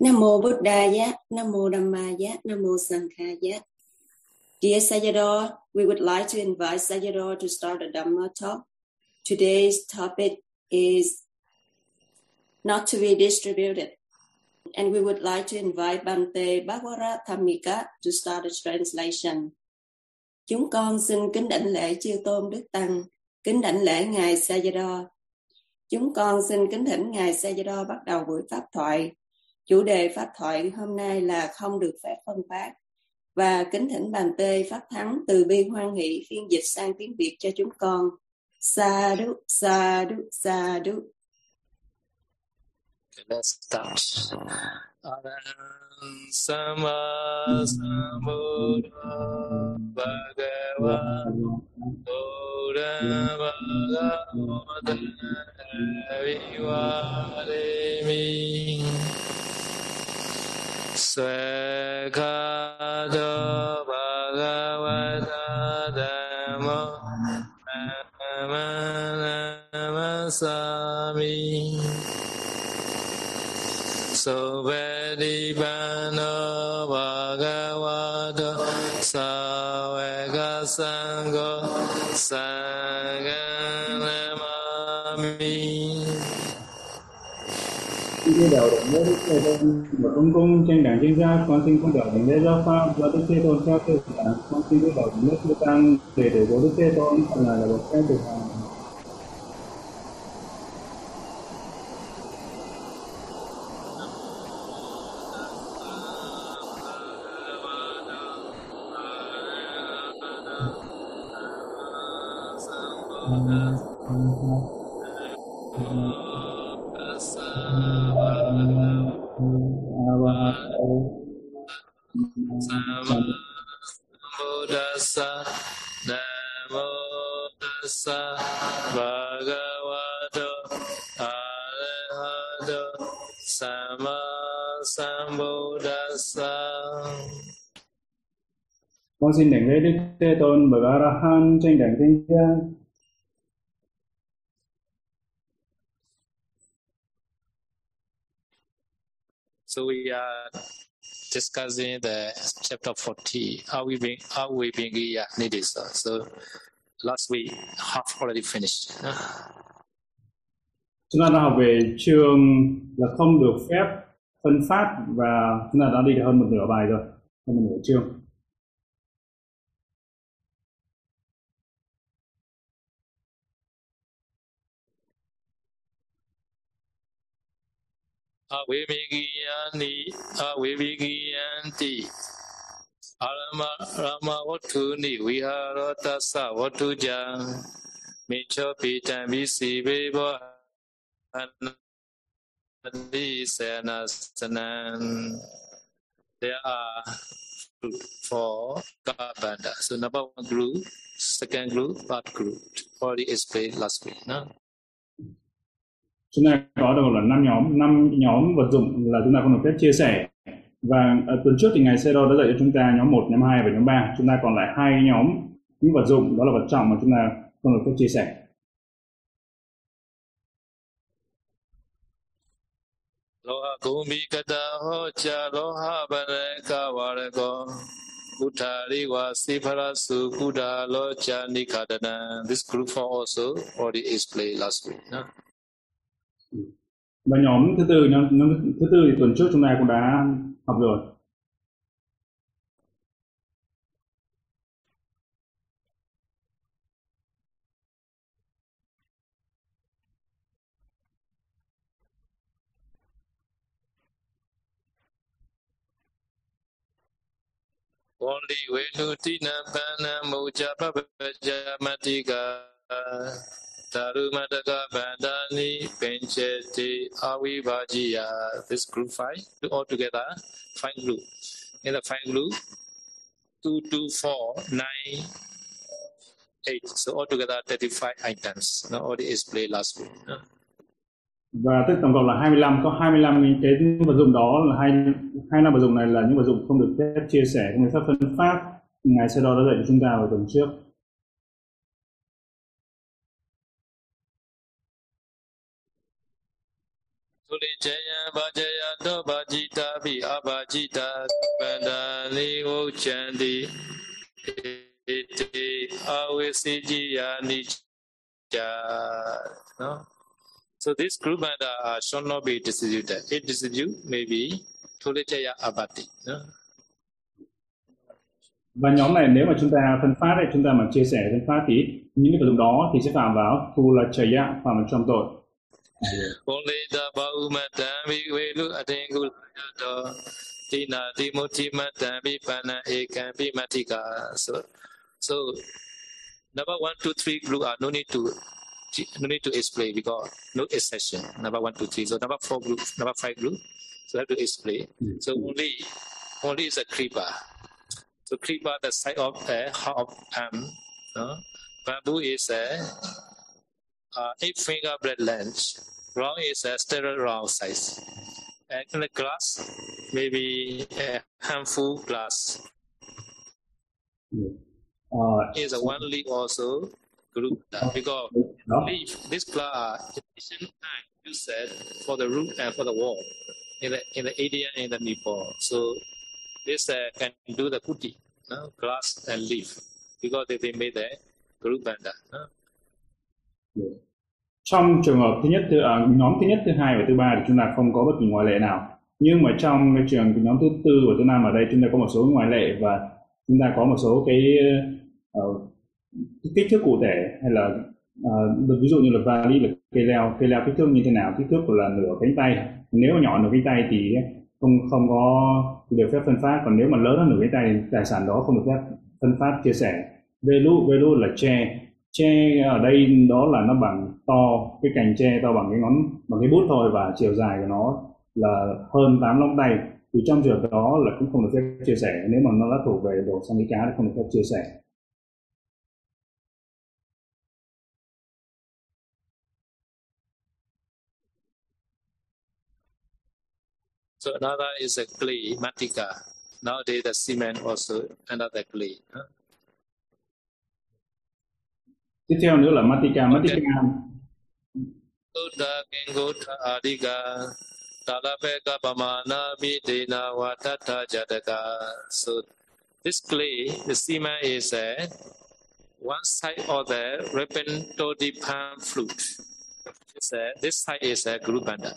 Nam mô Bụt Đà Giá, Nam mô Dhammaya, Nam mô Sankhaya. Dear Sayadaw, we would like to invite Sayadaw to start a Dhamma talk. Today's topic is not to be distributed. And we would like to invite Bante Bhagwara Thamika to start the translation. Chúng con xin kính đảnh lễ chư tôn Đức Tăng, kính đảnh lễ Ngài Sayadaw. Chúng con xin kính thỉnh Ngài Sayadaw bắt đầu buổi pháp thoại. Chủ đề pháp thoại hôm nay là không được phép phân phát và kính thỉnh bàn tê pháp thắng từ bi hoan hỷ phiên dịch sang tiếng Việt cho chúng con. Sa đu, sa đu, sa đu. Let's start. Sama Bhagava Buddha Bhagavata Swekado Bhagavata Dhammo Namasami Sovedipano Bhagavato Saveka Sangho Saganamami đạo đồng nhất Đức Thế Tôn và công cung tranh đẳng tranh giác con xin không đạo đồng lễ giáo pháp do Đức Thế Tôn theo cơ sở con xin đức đạo đồng nhất Đức Tăng để để của Đức Thế Tôn là là bậc phép được hàng Buddhasa Namo Tassa Bhagavato Arahato Sama Sambuddhasa con xin đảnh lễ Đức Thế Tôn bậc A La Hán tranh đẳng tranh giác So we are discussing the chapter 40, how we bring how we bring uh, Nidisa. So last week half already finished. chúng ta đã học về chương là không được phép phân phát và chúng ta đã đi được hơn một nửa bài rồi hơn một nửa chương Avivigiyani Avivigiyanti Arama Rama Vatuni Viharatasa Vatuja Micho Pitan Visi Bebo Anandi Senasanan There are group for Kabanda. So number one group, second group, third group. Already explained last week. No? Chúng ta có được là năm nhóm năm nhóm vật dụng là chúng ta không được phép chia sẻ và ở tuần trước thì ngài Sero đã dạy cho chúng ta nhóm 1, nhóm 2 và nhóm 3 chúng ta còn lại hai nhóm những vật dụng đó là vật trọng mà chúng ta không được phép chia sẻ Loha kumi kata hocha loha bareka vareko Utari wasi parasu kuda locha nikadana. This group for also already explained last week. No? Ừ. và nhóm thứ tư nhóm, nhóm thứ tư thì tuần trước chúng ta cũng đã học rồi. Only venutina pana moja papaja matika Tarumadaka bandani pencheti avivajiya. This group five all together five group. In the five group, two, two, four, nine, eight. So altogether thirty-five items. No, already explained last week. No? và tức tổng cộng là 25 có 25 cái vật dụng đó là hai hai năm vật dụng này là những vật dụng không được phép chia sẻ không được phép phân phát ngài sẽ đó đã dạy cho chúng ta vào tuần trước Tuli jaya bhajaya do đi bhi abhajita bandhani uchanti iti avisijiya cha no? So this group bandha uh, shall not be distributed. It distribute maybe thulichaya abhati no? Và nhóm này nếu mà chúng ta phân phát thì chúng ta mà chia sẻ phân phát thì những cái lúc đó thì sẽ phạm vào thu là chaya phạm vào trong tội. Onlita Baumata Vigvelu Atengu Yato Tina Timoti Mata Vipana Ekan Vimatika. So so number one, two, three group are no need to no need to explain because no exception. Number one, two, three. So number four group, number five group. So have to explain. So only only is a creeper. So creeper the size of a half arm. No? Bamboo is a uh, Uh, eight finger bread length. Round is a sterile round size. And in the glass, maybe a handful glass. uh, Is a one leaf also group that because đó leaf this glass are efficient time you said for the root and for the wall in the in the India and in the Nepal. So this uh, can do the putti, no? glass and leaf because they, they made the group banda. No? Trong trường hợp thứ nhất thứ à, nhóm thứ nhất thứ hai và thứ ba thì chúng ta không có bất kỳ ngoại lệ nào. Nhưng mà trong cái trường nhóm thứ tư và thứ năm ở đây chúng ta có một số ngoại lệ và chúng ta có một số cái uh, kích thước cụ thể hay là uh, ví dụ như là vali là cây leo. Cây leo kích thước như thế nào? Kích thước là nửa cánh tay. Nếu nhỏ nửa cánh tay thì không không có được phép phân phát. Còn nếu mà lớn hơn nửa cánh tay thì tài sản đó không được phép phân phát chia sẻ. Velu velu là che tre ở đây đó là nó bằng to cái cành tre to bằng cái ngón bằng cái bút thôi và chiều dài của nó là hơn 8 lóng tay thì trong trường đó là cũng không được phép chia sẻ nếu mà nó đã thuộc về đồ sang cá thì không được phép chia sẻ So another is a clay, matika. Nowadays the cement also another clay. huh? Tiếp theo nữa là matika matika Buddha Kengota Adika Talapeka Pamana Videna Watata Jataka. So this clay, the cement is a one side of the repentodi palm fruit. It's a, this side is a gurubanda.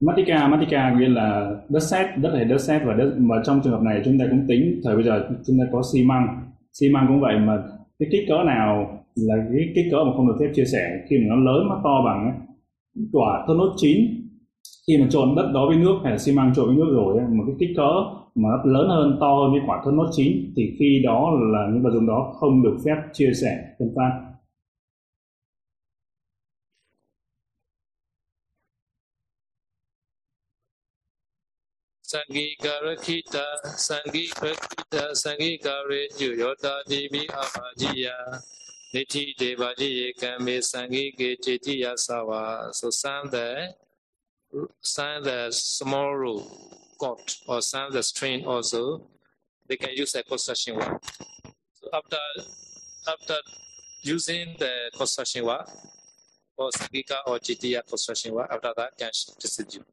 Matika, Matika nghĩa là đất sét, đất hay đất sét và đất mà trong trường hợp này chúng ta cũng tính thời bây giờ chúng ta có xi măng, xi măng cũng vậy mà cái kích cỡ nào là cái kích cỡ mà không được phép chia sẻ. Khi mà nó lớn nó to bằng quả thốt nốt chín. Khi mà trộn đất đó với nước hay là xi măng trộn với nước rồi mà cái kích cỡ mà nó lớn hơn to hơn cái quả thốt nốt chín thì khi đó là những vật dụng đó không được phép chia sẻ phân phát. Sangikarakita, Sangikarakita, Sangikare Juyota Divi Abajiya. Niti Devajiye Kame Sangike Chetiya Sawa. So sound the sound the small root chord or sound the string also. They can use a construction work. So after after using the construction work or Sangika or Chetiya construction work, after that can distribute.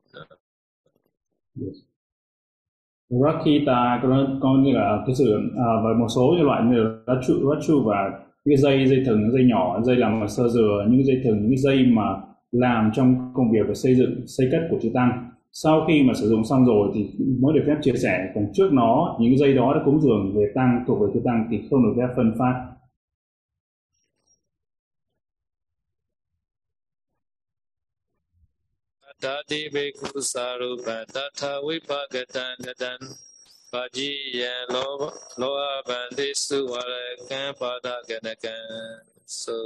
Rakita có, có là cái sự à, và một số loại như là Rachu, Rachu và cái dây dây thừng dây nhỏ dây làm bằng sơ dừa những dây thừng những dây mà làm trong công việc về xây dựng xây cất của chư tăng sau khi mà sử dụng xong rồi thì mới được phép chia sẻ. Còn trước nó những dây đó đã cúng dường về tăng thuộc về chư tăng thì không được phép phân phát. Tati bhikkhu sarupa tatha vipagatan natan Vajiya loha loha bandi suvarakan padaganakan. So,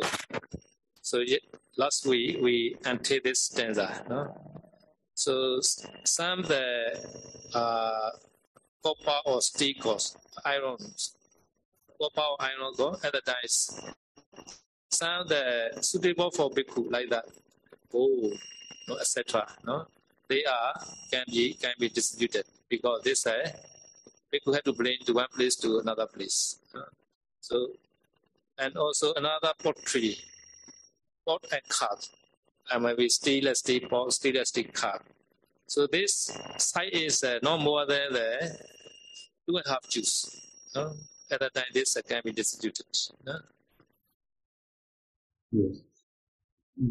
so ye- last week we until this stanza, no? So s- some the uh, copper or steel goes, iron, copper or iron go and the dice. Some the suitable for bhikkhu like that. Oh, no, etc. No, they are can be can be distributed because they say people have to bring to one place to another place. Uh, So, and also another pottery, pot and cup. and maybe stainless steel pot, stainless steel cup. So this size is uh, no more than the two and a half juice. No? At that time, this uh, can be distributed. No? Yes.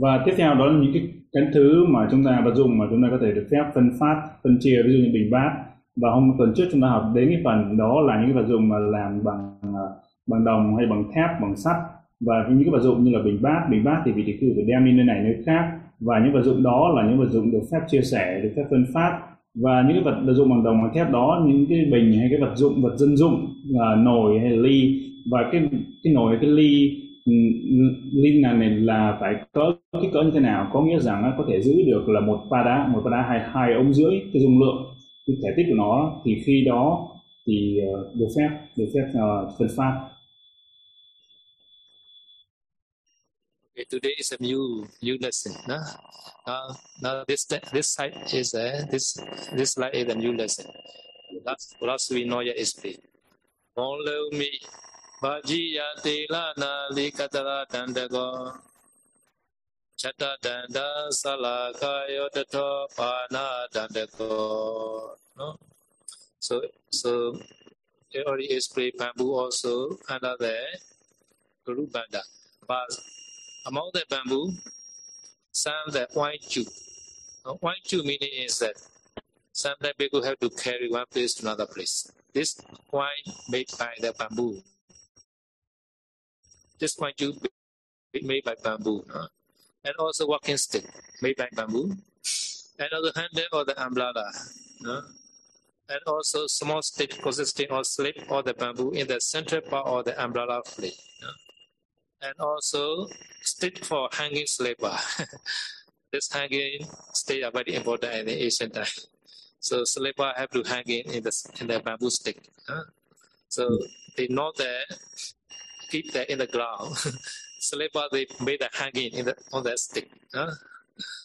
Và tiếp theo đó là những cái cái thứ mà chúng ta vật dụng mà chúng ta có thể được phép phân phát, phân chia ví dụ như bình bát. Và hôm tuần trước chúng ta học đến cái phần đó là những cái vật dụng mà làm bằng à, bằng đồng hay bằng thép, bằng sắt. Và những cái vật dụng như là bình bát, bình bát thì vị trí khưu phải đem đi nơi này nơi khác. Và những vật dụng đó là những vật dụng được phép chia sẻ, được phép phân phát. Và những cái vật vật dụng bằng đồng bằng thép đó những cái bình hay cái vật dụng vật dân dụng là nồi hay là ly. Và cái cái nồi hay cái ly ừ, ừ này, là phải có kích cỡ như thế nào có nghĩa rằng nó có thể giữ được là một pa đá một pa đá hai hai ống rưỡi cái dung lượng cái thể tích của nó thì khi đó thì ờ, được phép được phép uh, phân phát Okay, today is a new new lesson. No? no, no this this side is a this this slide is a new lesson. Last last we know yet explain. Onlo mi bajiya tela na likatara dandago chatta danda salaka yotato pana dandago. No? So so they already explained bamboo also under the guru banda. But among the bamboo, some the white chew. Uh, white chew meaning is that sometimes people have to carry one place to another place. This white made by the bamboo. This white you made by bamboo. And also walking stick made by bamboo. And also handle or the umbrella. And also small stick consisting of slip or the bamboo in the central part of the umbrella. Uh, and also stick for hanging slipper. this hanging stay are very important in the ancient time. So slipper have to hang in in the in the bamboo stick. So they know that keep that in the ground. slipper they made a hanging in the on that stick. Huh?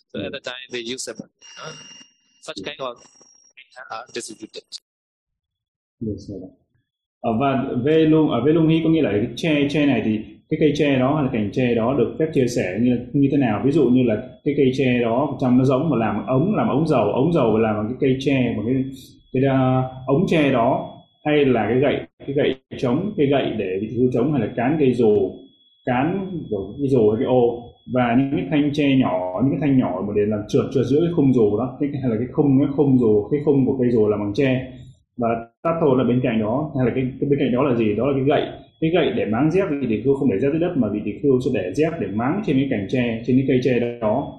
So at the time they use them. Huh? Such kind of are distributed. Yes, sir. Ở và về lung ở về lung hi có nghĩa là cái tre tre này thì cái cây tre đó hay là cành tre đó được phép chia sẻ như như thế nào ví dụ như là cái cây tre đó trong nó giống mà làm ống làm ống dầu ống dầu làm bằng cái cây tre bằng cái cái uh, ống tre đó hay là cái gậy cái gậy chống cây gậy để bị hư chống hay là cán cây dù cán rồi cái dù cái ô. Và những cái thanh tre nhỏ những cái thanh nhỏ mà để làm trượt trượt giữa cái khung dù đó. Cái hay là cái khung cái khung dù cái khung của cây dù làm bằng tre. Và tát thổ là bên cạnh đó. Hay là cái, cái bên cạnh đó là gì? Đó là cái gậy. Cái gậy để máng dép vị tỷ khưu không để dép dưới đất mà vị tỷ khưu sẽ để dép để máng trên cái cành tre trên cái cây tre đó.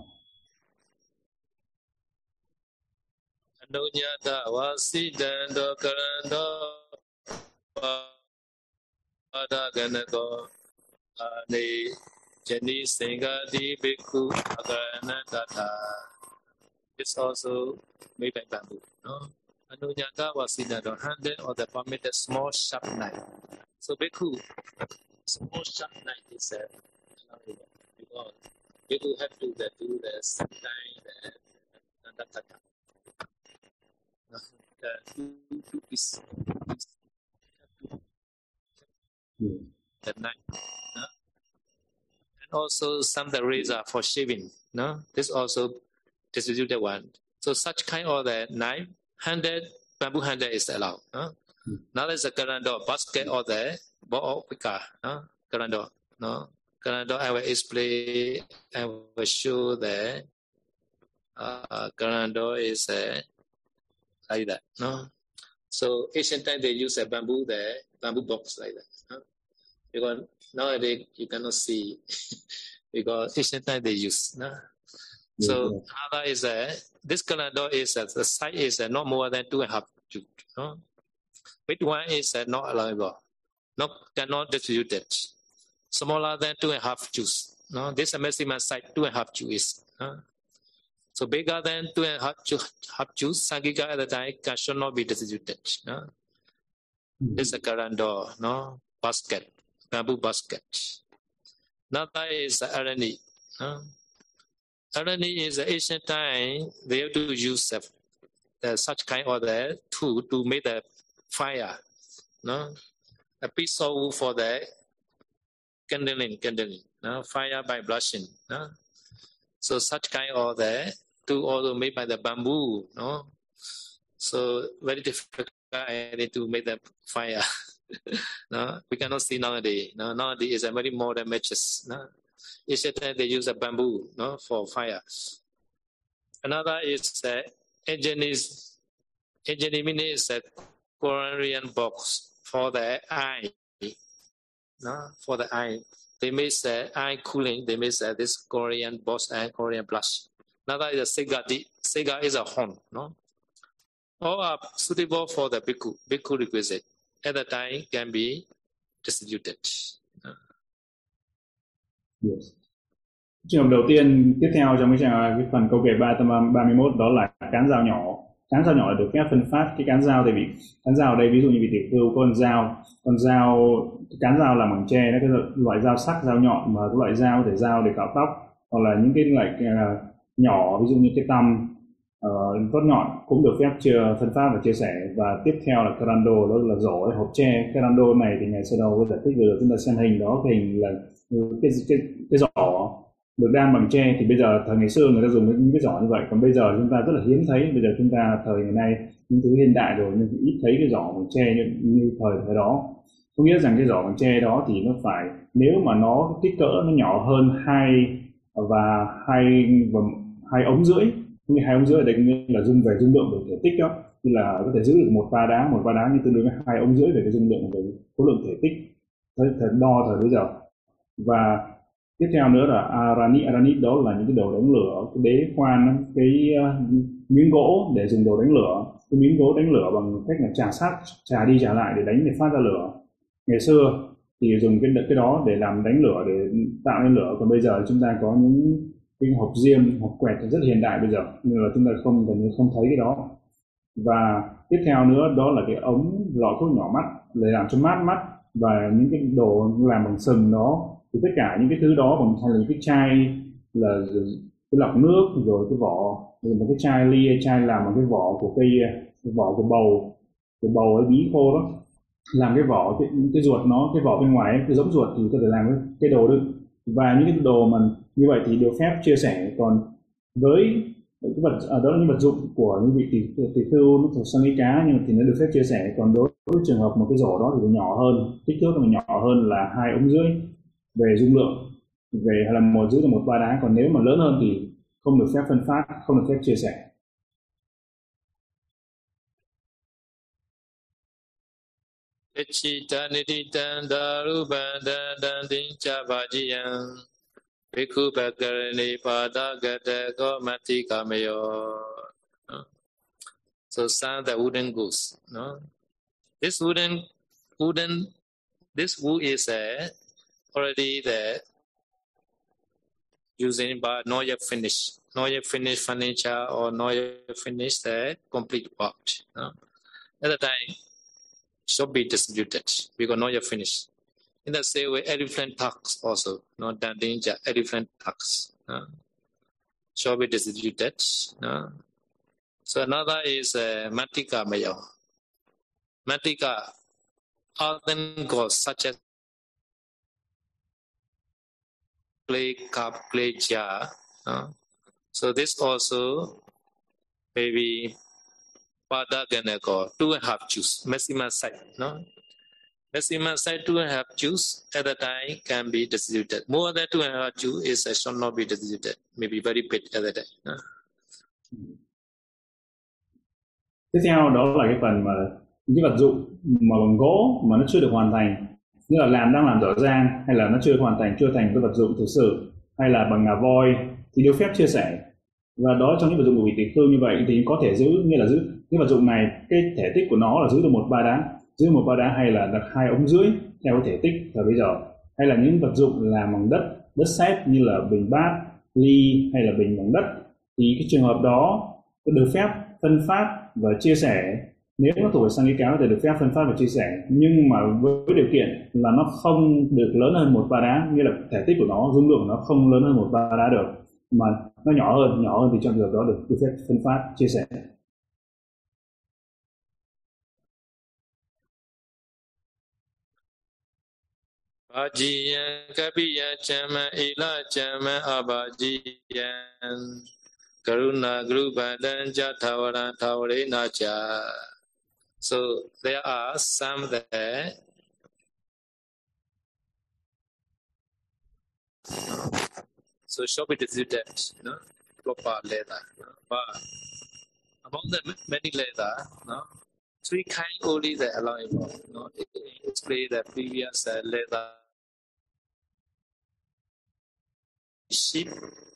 Anunyata vasidando karando padaganako ani jani singadi bhikkhu aganatata It's also made by bamboo. No? Anunyata vasidando handle or the permitted small sharp knife. So bhikkhu, small sharp knife is uh, because bhikkhu have to the, do the sometime the nandataka. The two, two the knife. No? And also some the razor for shaving. No, this also distributed one. So such kind of the knife, handed bamboo handle is allowed. No? Now there's a calendar basket or the ball pika, no? Calendar, no? Calendar I will explain, I will show the uh, calendar is uh, like that, no? So ancient time they use a bamboo the bamboo box like that. Because nowadays you cannot see because ancient time they use. No? So other is a this calendar is a, the size is a, not more than two and a half feet. No? Which one is uh, not allowable? Not cannot distribute it. Smaller than two and a half juice. No, this is a maximum size two and a half juice. No? So bigger than two and a half, ju- half juice, sangika at the time can should not be distributed. No? This is a calendar, no basket, bamboo basket. Another is the arani. No? Arani is the ancient time they have to use uh, such kind of the tool to make the fire. No? A piece of wood for the kindling, kindling. No? Fire by blushing. No? So such kind of the two also made by the bamboo, no? So very difficult to make the fire. no, we cannot see nowadays. No, nowadays a very modern matches. No, they use a bamboo, no, for fire. Another is the engine is engine is a Korean box for the eye. No, for the eye. They make the eye cooling. They make uh, this Korean box and Korean blush. Another is a Sega. The cigar is a horn. No, all are suitable for the bhikkhu, bhikkhu requisite. At that time can be distributed. Yes. Trường hợp đầu tiên tiếp theo trong cái, cái phần câu kể 331 đó là cán dao nhỏ cán dao nhỏ được phép phân phát cái cán dao thì bị cán dao ở đây ví dụ như bị tiểu cưu con dao con dao cán dao làm bằng tre đó cái loại dao sắc dao nhọn mà cái loại dao để dao để cạo tóc hoặc là những cái loại uh, nhỏ ví dụ như cái tăm Ờ, uh, vót nhọn cũng được phép chưa phân phát và chia sẻ. Và tiếp theo là carando đó là rổ hộp tre. Carando này thì ngày sơ đầu có giải thích vừa chúng ta xem hình đó hình là cái cái cái giỏ được đan bằng tre. Thì bây giờ thời ngày xưa người ta dùng những cái giỏ như vậy. Còn bây giờ chúng ta rất là hiếm thấy. Bây giờ chúng ta thời ngày nay những thứ hiện đại rồi nhưng ít thấy cái giỏ bằng tre như, như thời thời đó. Có nghĩa rằng cái giỏ bằng tre đó thì nó phải nếu mà nó kích cỡ nó nhỏ hơn hai và hai và hai ống rưỡi như hai ống rưỡi ở đây nghĩa là dung về dung lượng về thể tích đó. Như là có thể giữ được một ba đá một ba đá như tương đương với hai ống rưỡi về cái dung lượng về khối lượng thể tích. Thời, thời đo thời bây giờ. Và tiếp theo nữa là aranit aranit đó là những cái đồ đánh lửa cái đế khoan cái uh, miếng gỗ để dùng đồ đánh lửa. Cái miếng gỗ đánh lửa bằng cách là trà sát trà đi trà lại để đánh để phát ra lửa. Ngày xưa thì dùng cái cái đó để làm đánh lửa để tạo nên lửa. Còn bây giờ chúng ta có những những hộp diêm hộp quẹt rất hiện đại bây giờ. Nhưng mà chúng ta không gần như không thấy cái đó. Và tiếp theo nữa đó là cái ống lọ thuốc nhỏ mắt để làm cho mát mắt. Và những cái đồ làm bằng sừng đó thì tất cả những cái thứ đó bằng hay là cái chai là cái lọc nước rồi cái vỏ rồi một cái chai ly chai làm bằng cái vỏ của cây cái vỏ của bầu của bầu ấy bí khô đó. Làm cái vỏ cái, cái ruột nó cái vỏ bên ngoài ấy, cái giống ruột thì có thể làm cái, cái đồ được. Và những cái đồ mà như vậy thì được phép chia sẻ còn với những vật ở đó là những vật dụng của những vị tỷ tỷ khưu nó thuộc sang ý cá, nhưng mà thì nó được phép chia sẻ còn đối với trường hợp một cái rổ đó thì nhỏ hơn, kích thước nó nhỏ hơn là hai ống rưỡi về dung lượng. Về hay là một rưỡi là một ba đá, còn nếu mà lớn hơn thì không được phép phân phát, không được phép chia sẻ. Ichitanititan darubandan dantin chavajiyan Bhikkhu Bhakarani Padagata Gomati Kamayo So sound the wooden goose. No? This wooden wooden this wood is a already there using but not yet finished. Not yet finished furniture or not yet finished the uh, complete work. No? At the time, should be distributed because not yet finished. In the same way, elephant tax also, not that danger, elephant tax. No? Should be distributed. No? So another is uh, Matika Mayo. Matika, other gods such as clay cup, clay jar. Uh, so this also maybe pada ganako, two and a half juice, maximum size. No? Maximum size two and a juice at a time can be distributed. More than two and a juice is uh, should not be distributed. Maybe very big at a time. Uh. Tiếp theo đó là cái phần mà những vật dụng mà bằng gỗ mà nó chưa được hoàn thành như là làm đang làm dở dang hay là nó chưa hoàn thành chưa thành cái vật dụng thực sự hay là bằng ngà voi thì được phép chia sẻ và đó trong những vật dụng của vị tỷ khưu như vậy thì có thể giữ như là giữ cái vật dụng này cái thể tích của nó là giữ được một ba đá dưới một ba đá hay là đặt hai ống rưỡi theo thể tích thời bây giờ. Hay là những vật dụng làm bằng đất đất sét như là bình bát, ly hay là bình bằng đất. Thì cái trường hợp đó được phép phân phát và chia sẻ. Nếu nó thuộc về sang ý cáo thì được phép phân phát và chia sẻ. Nhưng mà với điều kiện là nó không được lớn hơn một ba đá như là thể tích của nó, dung lượng của nó không lớn hơn một ba đá được. Mà nó nhỏ hơn nhỏ hơn thì trong trường hợp đó được được phép phân phát, chia sẻ. ဘာဂျီယံကပိယချမ္မဧလချမ္မအဘာဂျီယံကရုဏာဂရုဗန္တံကြသာဝရံသာဝရေနာချာ so there are some that so shall be distributed you know proper leather but among the many leather no three kind only that allowable no explain the previous uh, leather sheep,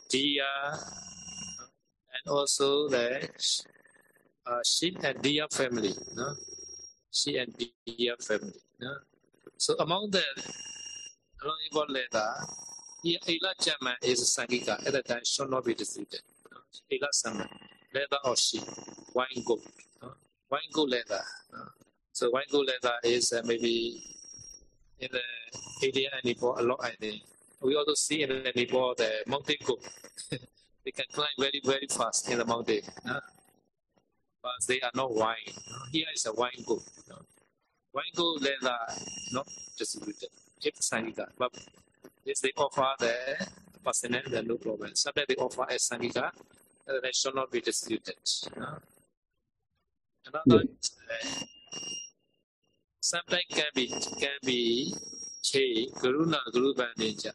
deer, and also the uh, sheep and deer family. No? Sheep and deer family. No? So among the along about letter, Ila Jama is Sangika at the time should not be distributed. No? Ila Sama, leather or sheep, wine gold. No? Wine gold leather. No? So wine gold leather is uh, maybe in the area and a lot I think we also see in the Nepal the mountain goat. they can climb very, very fast in the mountain. Uh, but they are not wine. Here is a wine goat. Uh, wine goat they are not distributed. It's Sangika. But if they offer the personnel, then no problem. Sometimes they offer a Sangika, uh, they should not be distributed. Uh, another uh, sometimes can be can be che karuna guru bandinja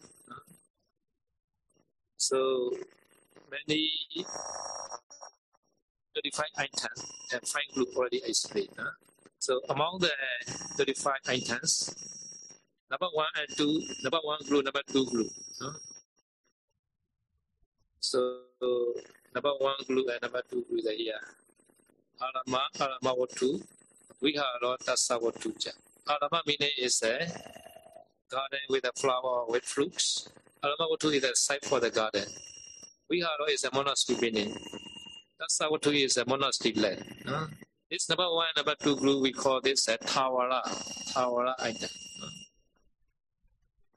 so many 35 items and five group already explained. Huh? So among the 35 items, number one and two, number one group, number two group. Huh? So number one group and number two group are here. Arama, Arama Watu, Vihara Tassa Watu. Arama meaning is a garden with a flower with fruits. Alamawatu is a site for the garden. Vihara is a monastery meaning. Tasawatu is a monastery land. Uh, this number one, number two group, we call this a Tawara, Tawara item.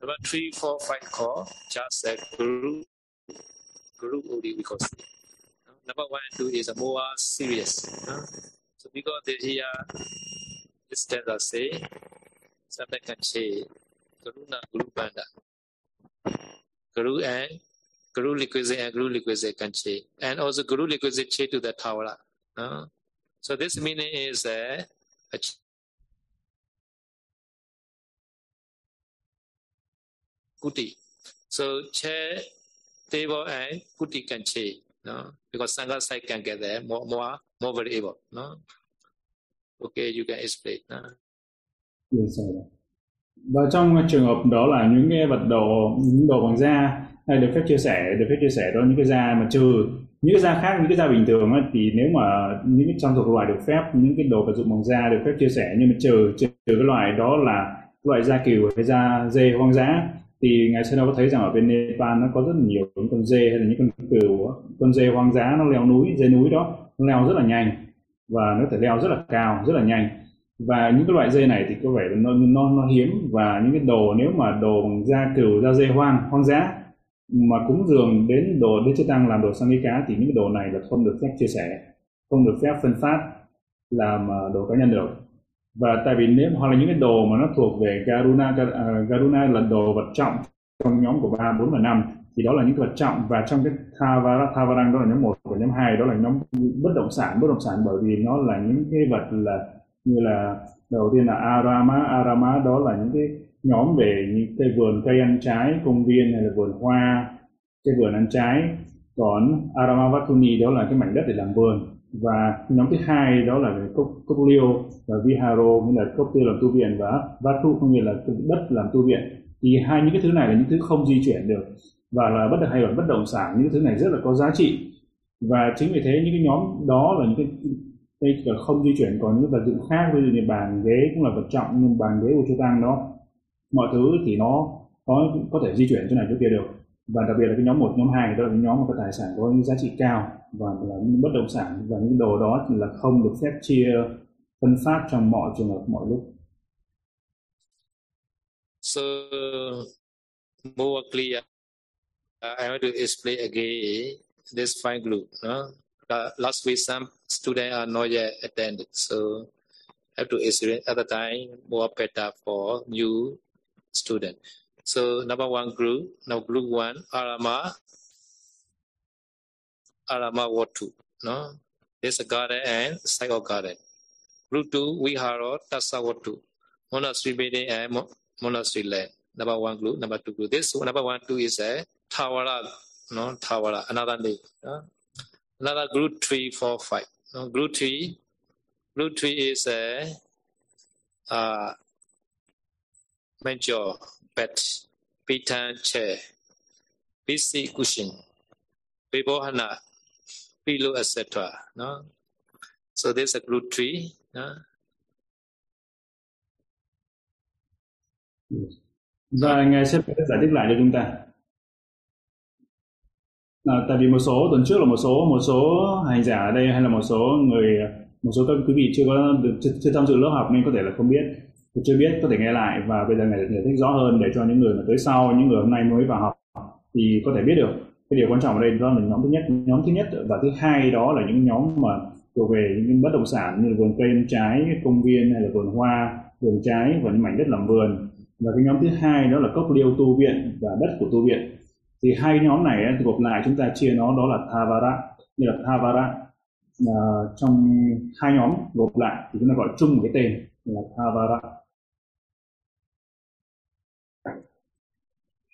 Number three, four, five call just a guru, guru only we call it. Number one and two is a more serious. So because they here, this stanza say, something can say, Karuna Guru Banda. Guru and Guru liquidate and Guru liquidate can change. And also Guru liquidate change to the Tawara. Uh, so this meaning is a Kuti. So chair, table and Kuti can change. No? Because Sangha side can get there more more more variable. No? Okay, you can explain. No? Yes, sir. Và trong trường hợp đó là những cái vật đồ những đồ bằng da hay được phép chia sẻ được phép chia sẻ đó những cái da mà trừ những cái da khác những cái da bình thường ấy, thì nếu mà những cái trong thuộc loại được phép những cái đồ vật dụng bằng da được phép chia sẻ nhưng mà trừ trừ, trừ cái loại đó là loại da cừu hay da dê hoang dã thì ngày xưa đâu có thấy rằng ở bên Nepal nó có rất là nhiều những con dê hay là những con cừu con dê hoang dã nó leo núi dê núi đó nó leo rất là nhanh và nó thể leo rất là cao rất là nhanh và những cái loại dây này thì có vẻ nó nó nó hiếm. Và những cái đồ, nếu mà đồ bằng da cừu da dê hoang hoang dã mà cúng dường đến đồ, đến chức tăng làm đồ sang cá thì những cái đồ này là không được phép chia sẻ, không được phép phân phát, làm ờ, đồ cá nhân được. Và tại vì nếu, hoặc là những cái đồ mà nó thuộc về Garuna ờ, Garuna là đồ vật trọng trong nhóm của ba, bốn và năm, thì đó là những vật trọng. Và trong cái Thavara, Thavarang đó là nhóm một và nhóm hai, đó là nhóm bất động sản. Bất động sản bởi vì nó là những cái vật là như là đầu tiên là Arama. Arama đó là những cái nhóm về những cây vườn cây ăn trái, công viên hay là vườn hoa cây vườn ăn trái. Còn Arama Vatuni đó là cái mảnh đất để làm vườn. Và nhóm thứ hai đó là về cốc cốc liêu và viharo, nghĩa là cốc tiêu làm tu viện và vatu có nghĩa là đất làm tu viện. Thì hai, những cái thứ này là những thứ không di chuyển được và là bất hay là bất động sản. Những thứ này rất là có giá trị. Và chính vì thế những cái nhóm đó là những cái đây là không di chuyển còn những vật dụng khác ví dụ như bàn ghế cũng là vật trọng nhưng bàn ghế của chúng tăng đó mọi thứ thì nó có có thể di chuyển chỗ này chỗ kia được và đặc biệt là cái nhóm một nhóm hai đó là cái nhóm mà có tài sản có những giá trị cao và là những bất động sản và những đồ đó thì là không được phép chia phân phát trong mọi trường hợp mọi lúc So more clear, I want to explain again this fine group. No? Uh, last week some students are not yet attended, so have to experience at the time more better for new student. So number one group, now group one, Arama, Arama Watu, no? There's a garden and side of garden. Group two, Vihara, Tassa Watu, monastery building and monastery land. Number one group, number two group. This number one, two is uh, a Tawara, no? Tawara, another name. No? Another group three, four, five. Ờ, no? Group three, group three is a uh, major bed, pitan chair, PC cushion, bibohana, pillow, etc. No? So there's a group three. No? Và ngài sẽ giải thích lại cho chúng ta. À, tại vì một số tuần trước là một số một số hành giả ở đây hay là một số người một số các quý vị chưa có chưa, chưa tham dự lớp học nên có thể là không biết chưa biết có thể nghe lại và bây giờ ngày giải thích rõ hơn để cho những người mà tới sau những người hôm nay mới vào học thì có thể biết được. Cái điều quan trọng ở đây đó là nhóm thứ nhất nhóm thứ nhất và thứ hai đó là những nhóm mà thuộc về những bất động sản như là vườn cây trái công viên hay là vườn hoa vườn trái và những mảnh đất làm vườn. Và cái nhóm thứ hai đó là cốc liêu tu viện và đất của tu viện thì hai nhóm này thì gộp lại chúng ta chia nó đó là thavara đây là thavara à, trong hai nhóm gộp lại thì chúng ta gọi chung một cái tên là thavara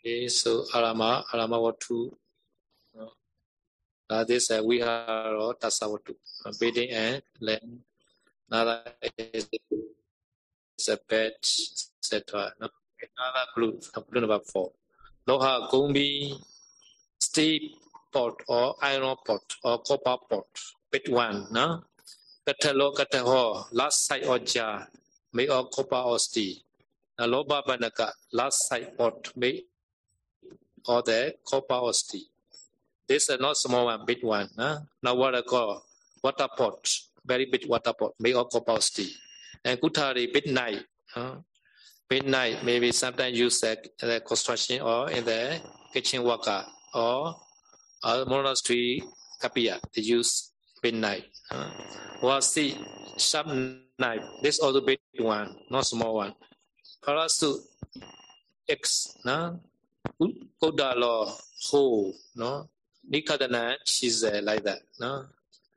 Okay, so Alama, Alama Watu, uh, this uh, Vihara Tasawatu, uh, building and land. Another is a bed, etc. No? Another blue, blue number four. Loha Gumbi, steel pot or iron pot or copper pot, bit one, no? Katalo Kataho, last side or jar, made of copper or steel. Loba Banaka, last side pot, made or the copper or steel. This is not small one, big one. Huh? Now what I call water pot, very big water pot, copper or steel. And kutari, big night. Huh? midnight, maybe sometimes you the, the construction or in the kitchen worker or uh, a monastery kapia, they use midnight. Uh, well, see, sharp knife, this also big one, not small one. Parasu X, no? Koda law, whole, no? Nikadana, she's uh, like that, no?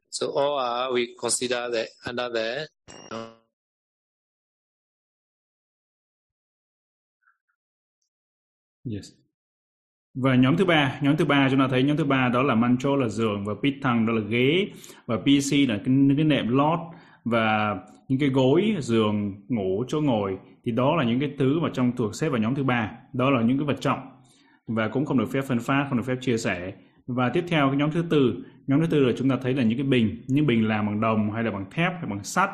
So all are, we consider that under the, no? Yes. Và nhóm thứ ba nhóm thứ ba chúng ta thấy nhóm thứ ba đó là mancho là giường và pit thằng đó là ghế và pc là cái, cái nệm lót và những cái gối giường ngủ chỗ ngồi. Thì đó là những cái thứ mà trong thuộc xếp vào nhóm thứ ba. Đó là những cái vật trọng và cũng không được phép phân phát không được phép chia sẻ. Và tiếp theo cái nhóm thứ tư nhóm thứ tư là chúng ta thấy là những cái bình những bình làm bằng đồng hay là bằng thép hay bằng sắt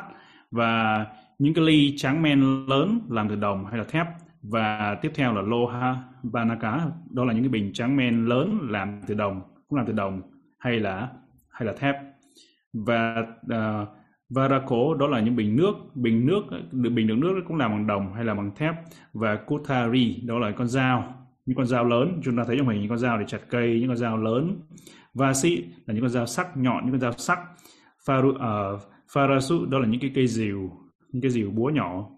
và những cái ly tráng men lớn làm từ đồng hay là thép và tiếp theo là loha banaka. Đó là những cái bình tráng men lớn làm từ đồng cũng làm từ đồng hay là hay là thép. Và à, uh, Varako đó là những bình nước, bình nước, bình đựng nước cũng làm bằng đồng hay là bằng thép. Và Kutari đó là con dao, những con dao lớn. Chúng ta thấy trong hình những con dao để chặt cây, những con dao lớn. Vasi là những con dao sắc nhọn, những con dao sắc. Faru, uh, Farasu đó là những cái cây rìu, những cái rìu búa nhỏ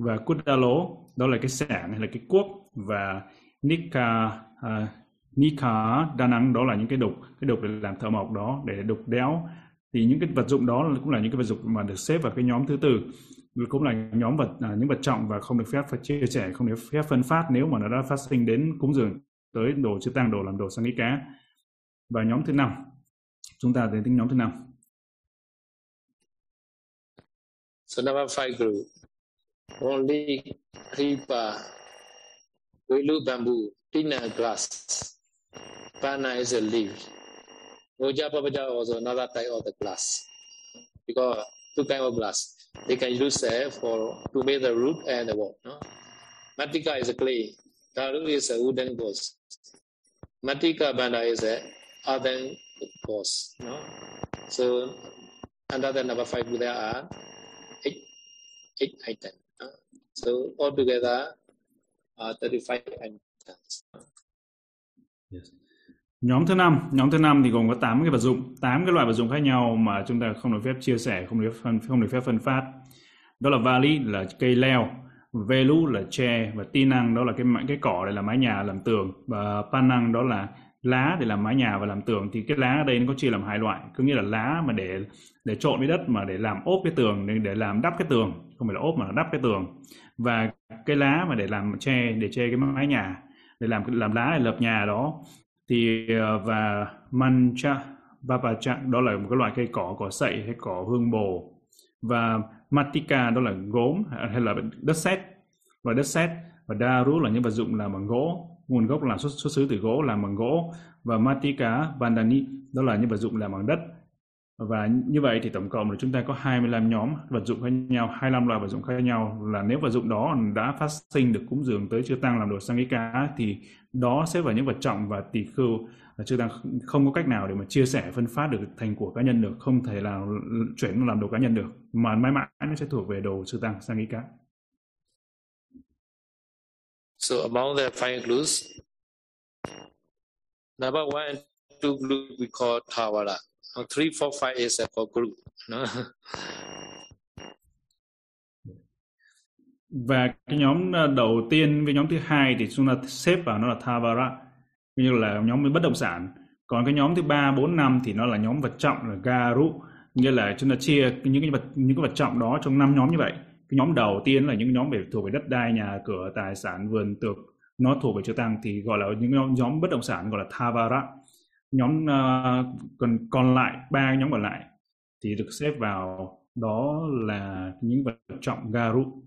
và Kudalo đó là cái sẻng hay là cái cuốc và Nika uh, Nika đa năng đó là những cái đục, cái đục để làm thợ mộc đó để đục đéo. Thì những cái vật dụng đó cũng là những cái vật dụng mà được xếp vào cái nhóm thứ tư cũng là nhóm vật à, những vật trọng và không được phép phải chia sẻ không được phép phân phát nếu mà nó đã phát sinh đến cúng dường tới đồ chư tăng đồ làm đồ sang ý cá. Và nhóm thứ năm chúng ta đến tính nhóm thứ năm. So number five group. Only kripa Welu bamboo, tina glass, pana is a leaf, Roja Papaja was another type of the glass. Because two kind of glass. They can use it for to make the roof and the wall. No? Matika is a clay. Taru is a wooden ghost. Matika Banda is a earthen ghost. No? So under the number five there are eight eight items. So altogether uh, 35 items. Yes. Nhóm thứ năm, nhóm thứ năm thì gồm có 8 cái vật dụng, 8 cái loại vật dụng khác nhau mà chúng ta không được phép chia sẻ, không được phân không được phép phân phát. Đó là vali là cây leo velu là tre và ti năng đó là cái cái cỏ để làm mái nhà làm tường và panang đó là lá để làm mái nhà và làm tường thì cái lá ở đây nó có chia làm hai loại có nghĩa là lá mà để để trộn với đất mà để làm ốp cái tường để, để làm đắp cái tường không phải là ốp mà là đắp cái tường. Và cái lá mà để làm che để che cái mái nhà để làm làm lá để lập nhà đó thì ờ, và mancha babacha đó là một cái loại cây cỏ cỏ sậy hay cỏ hương bồ. Và matika đó là gốm hay là đất sét. Và đất sét và daru là những vật dụng làm bằng gỗ nguồn gốc là xuất, xuất xứ từ gỗ làm bằng gỗ. Và matika bandani đó là những vật dụng làm bằng đất và như vậy thì tổng cộng là chúng ta có 25 nhóm vật dụng khác nhau 25 loại vật dụng khác nhau. Là nếu vật dụng đó đã phát sinh được cúng dường tới chư tăng làm đồ sang ý cá thì đó sẽ vào những vật trọng và tỷ khưu. Chư tăng không có cách nào để mà chia sẻ phân phát được thành của cá nhân được không thể là chuyển làm đồ cá nhân được mà mãi mãi nó sẽ thuộc về đồ chư tăng sang ý cá. So among the five glues, number one and two glue we call Tawala or three, four, five is for group. No? Và cái nhóm ờ, đầu tiên với nhóm thứ hai thì chúng ta xếp vào nó là Thavara, như là nhóm bất động sản. Còn cái nhóm thứ ba, bốn, năm thì nó là nhóm vật trọng là Garu, như là chúng ta chia những cái vật những cái vật trọng đó trong năm nhóm như vậy cái nhóm đầu tiên là những nhóm về thuộc về đất đai nhà cửa tài sản vườn tược nó thuộc về chư tăng thì gọi là những nhóm, nhóm bất động sản gọi là thavara nhóm uh, còn còn lại ba nhóm còn lại thì được xếp vào đó là những vật trọng garu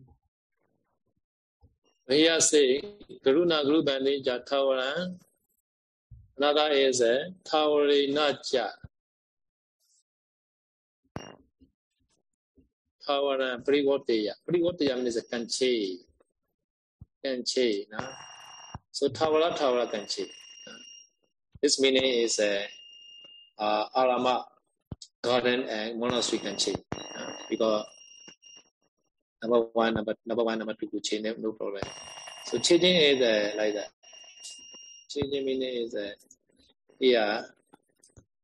Vyasi Karuna Grubani Jatawara Another is a Tawarinaja Thavana Privoteya. Privoteya means a kanchi. Kanchi. No? So Tavara Tavara kanchi. This meaning is a uh, Arama garden and monastery kanchi. Uh, because number one, number, number one, number two could change, no problem. So changing is uh, like that. Changing meaning is uh, yeah,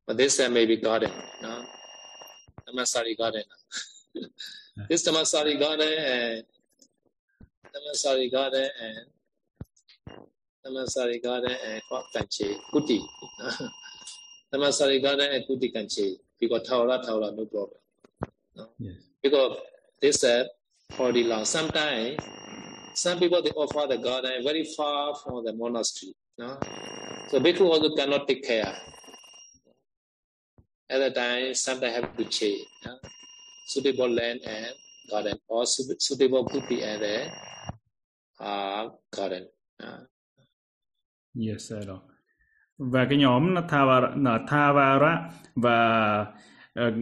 but this uh, may be garden. No? Namasari garden. this Tamasari garden and Tamasari garden and Tamasari garden and Kanche, Kuti. Tamasari garden and Kuti Kanche. Because Taura, Taura, no problem. No? Yes. Because they said already long. Sometimes some people they offer the garden very far from the monastery. No? So Bhikkhu also cannot take care. At the time, sometimes they have to change. No? suitable land and garden or suitable putti and the uh, garden. Uh. Yes, sir. Và cái nhóm Thavara, Thavara và uh,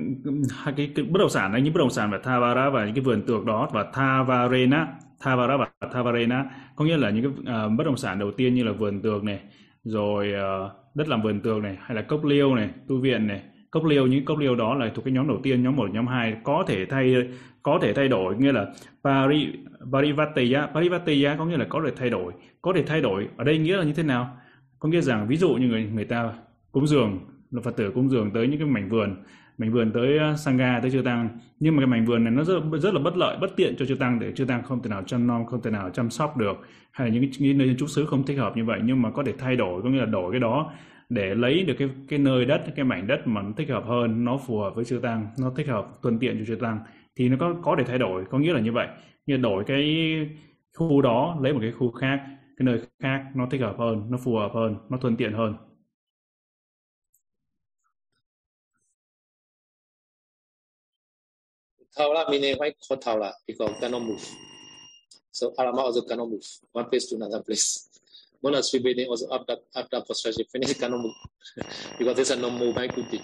cái, cái bất động sản này những bất động sản và Thavara và những cái vườn tược đó và Thavarena, Thavara và Thavarena có nghĩa là những cái uh, bất động sản đầu tiên như là vườn tược này, rồi uh, đất làm vườn tược này hay là cốc liêu này, tu viện này cốc liêu những cốc liêu đó là thuộc cái nhóm đầu tiên nhóm 1, nhóm 2 có thể thay có thể thay đổi, nghĩa là pari parivatiya parivatiya có nghĩa là có thể thay đổi. Có thể thay đổi ở đây nghĩa là như thế nào? Có nghĩa rằng ví dụ như người người ta cúng dường là phật tử cúng dường tới những cái mảnh vườn mảnh vườn tới à, sangha, tới chư tăng. Nhưng mà cái mảnh vườn này nó rất rất là bất lợi, bất tiện cho chư tăng để chư tăng không thể nào chăm nom, không thể nào chăm sóc được, hay là những cái nơi trú xứ không thích hợp như vậy. Nhưng mà có thể thay đổi, có nghĩa là đổi cái đó để lấy được cái cái nơi đất, cái mảnh đất mà nó thích hợp hơn, nó phù hợp với chư tăng, nó thích hợp thuận tiện cho chư tăng thì nó có có thể thay đổi có nghĩa là như vậy như đổi cái khu đó lấy một cái khu khác cái nơi khác nó thích hợp hơn nó phù hợp hơn nó thuận tiện hơn Thaula meaning why called Thaula because cannot move. So Alama also cannot move one place to another place. monastery building also after after construction finish cannot move because there's a no mobile kuti.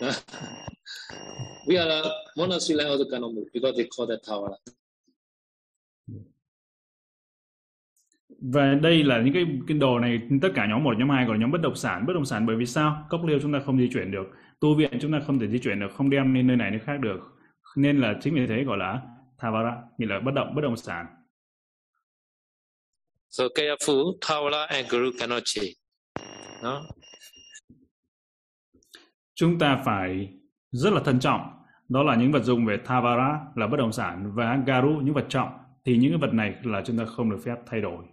we are a monastery also cannot move because they call that tower. Và đây là những cái cái đồ này tất cả nhóm 1, nhóm 2 còn nhóm bất động sản. Bất động sản bởi vì sao? Cốc liêu chúng ta không di chuyển được, tu viện chúng ta không thể di chuyển được, không đem lên nơi này nơi khác được. Nên là chính vì thế gọi là thavara, nghĩa là bất động bất động sản. So careful, Tawala and Guru cannot change. No? Chúng ta phải rất là thân trọng. Đó là những vật dụng về Thavara là bất động sản và Garu những vật trọng thì những cái vật này là chúng ta không được phép thay đổi.